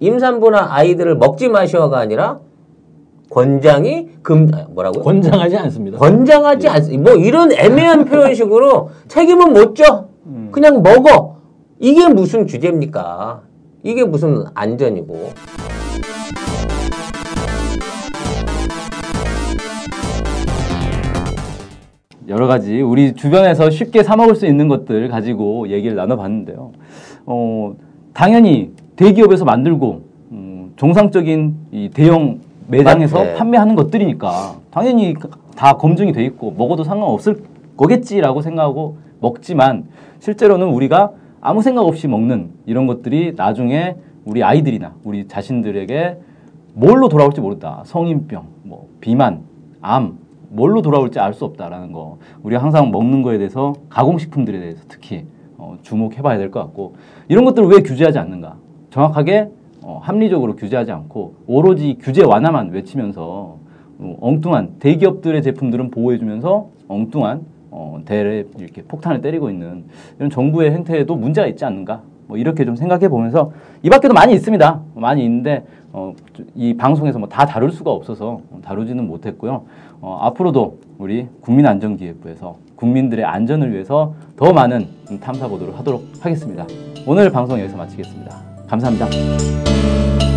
S2: 임산부나 아이들을 먹지 마셔가 아니라 권장이 금 아, 뭐라고요?
S3: 권장하지 않습니다.
S2: 권장하지 않습니다. 뭐 이런 애매한 표현식으로 책임은 못 져. 그냥 먹어. 이게 무슨 규제입니까? 이게 무슨 안전이고.
S1: 여러 가지 우리 주변에서 쉽게 사 먹을 수 있는 것들 가지고 얘기를 나눠봤는데요. 어, 당연히 대기업에서 만들고 음, 정상적인 이 대형 매장에서
S2: 맞- 네.
S1: 판매하는 것들이니까 당연히 다 검증이 돼 있고 먹어도 상관없을 거겠지라고 생각하고 먹지만 실제로는 우리가 아무 생각 없이 먹는 이런 것들이 나중에 우리 아이들이나 우리 자신들에게 뭘로 돌아올지 모른다. 성인병, 뭐 비만, 암, 뭘로 돌아올지 알 수 없다라는 거. 우리가 항상 먹는 거에 대해서 가공식품들에 대해서 특히 어, 주목해봐야 될 것 같고 이런 것들을 왜 규제하지 않는가? 정확하게 어, 합리적으로 규제하지 않고 오로지 규제 완화만 외치면서 어, 엉뚱한 대기업들의 제품들은 보호해주면서 엉뚱한 어, 대래 이렇게 폭탄을 때리고 있는 이런 정부의 행태에도 문제가 있지 않는가? 뭐 이렇게 좀 생각해 보면서 이 밖에도 많이 있습니다. 많이 있는데 어, 이 방송에서 뭐 다 다룰 수가 없어서 다루지는 못했고요. 어, 앞으로도 우리 국민안전기획부에서 국민들의 안전을 위해서 더 많은 탐사 보도를 하도록 하겠습니다. 오늘 방송 여기서 마치겠습니다. 감사합니다.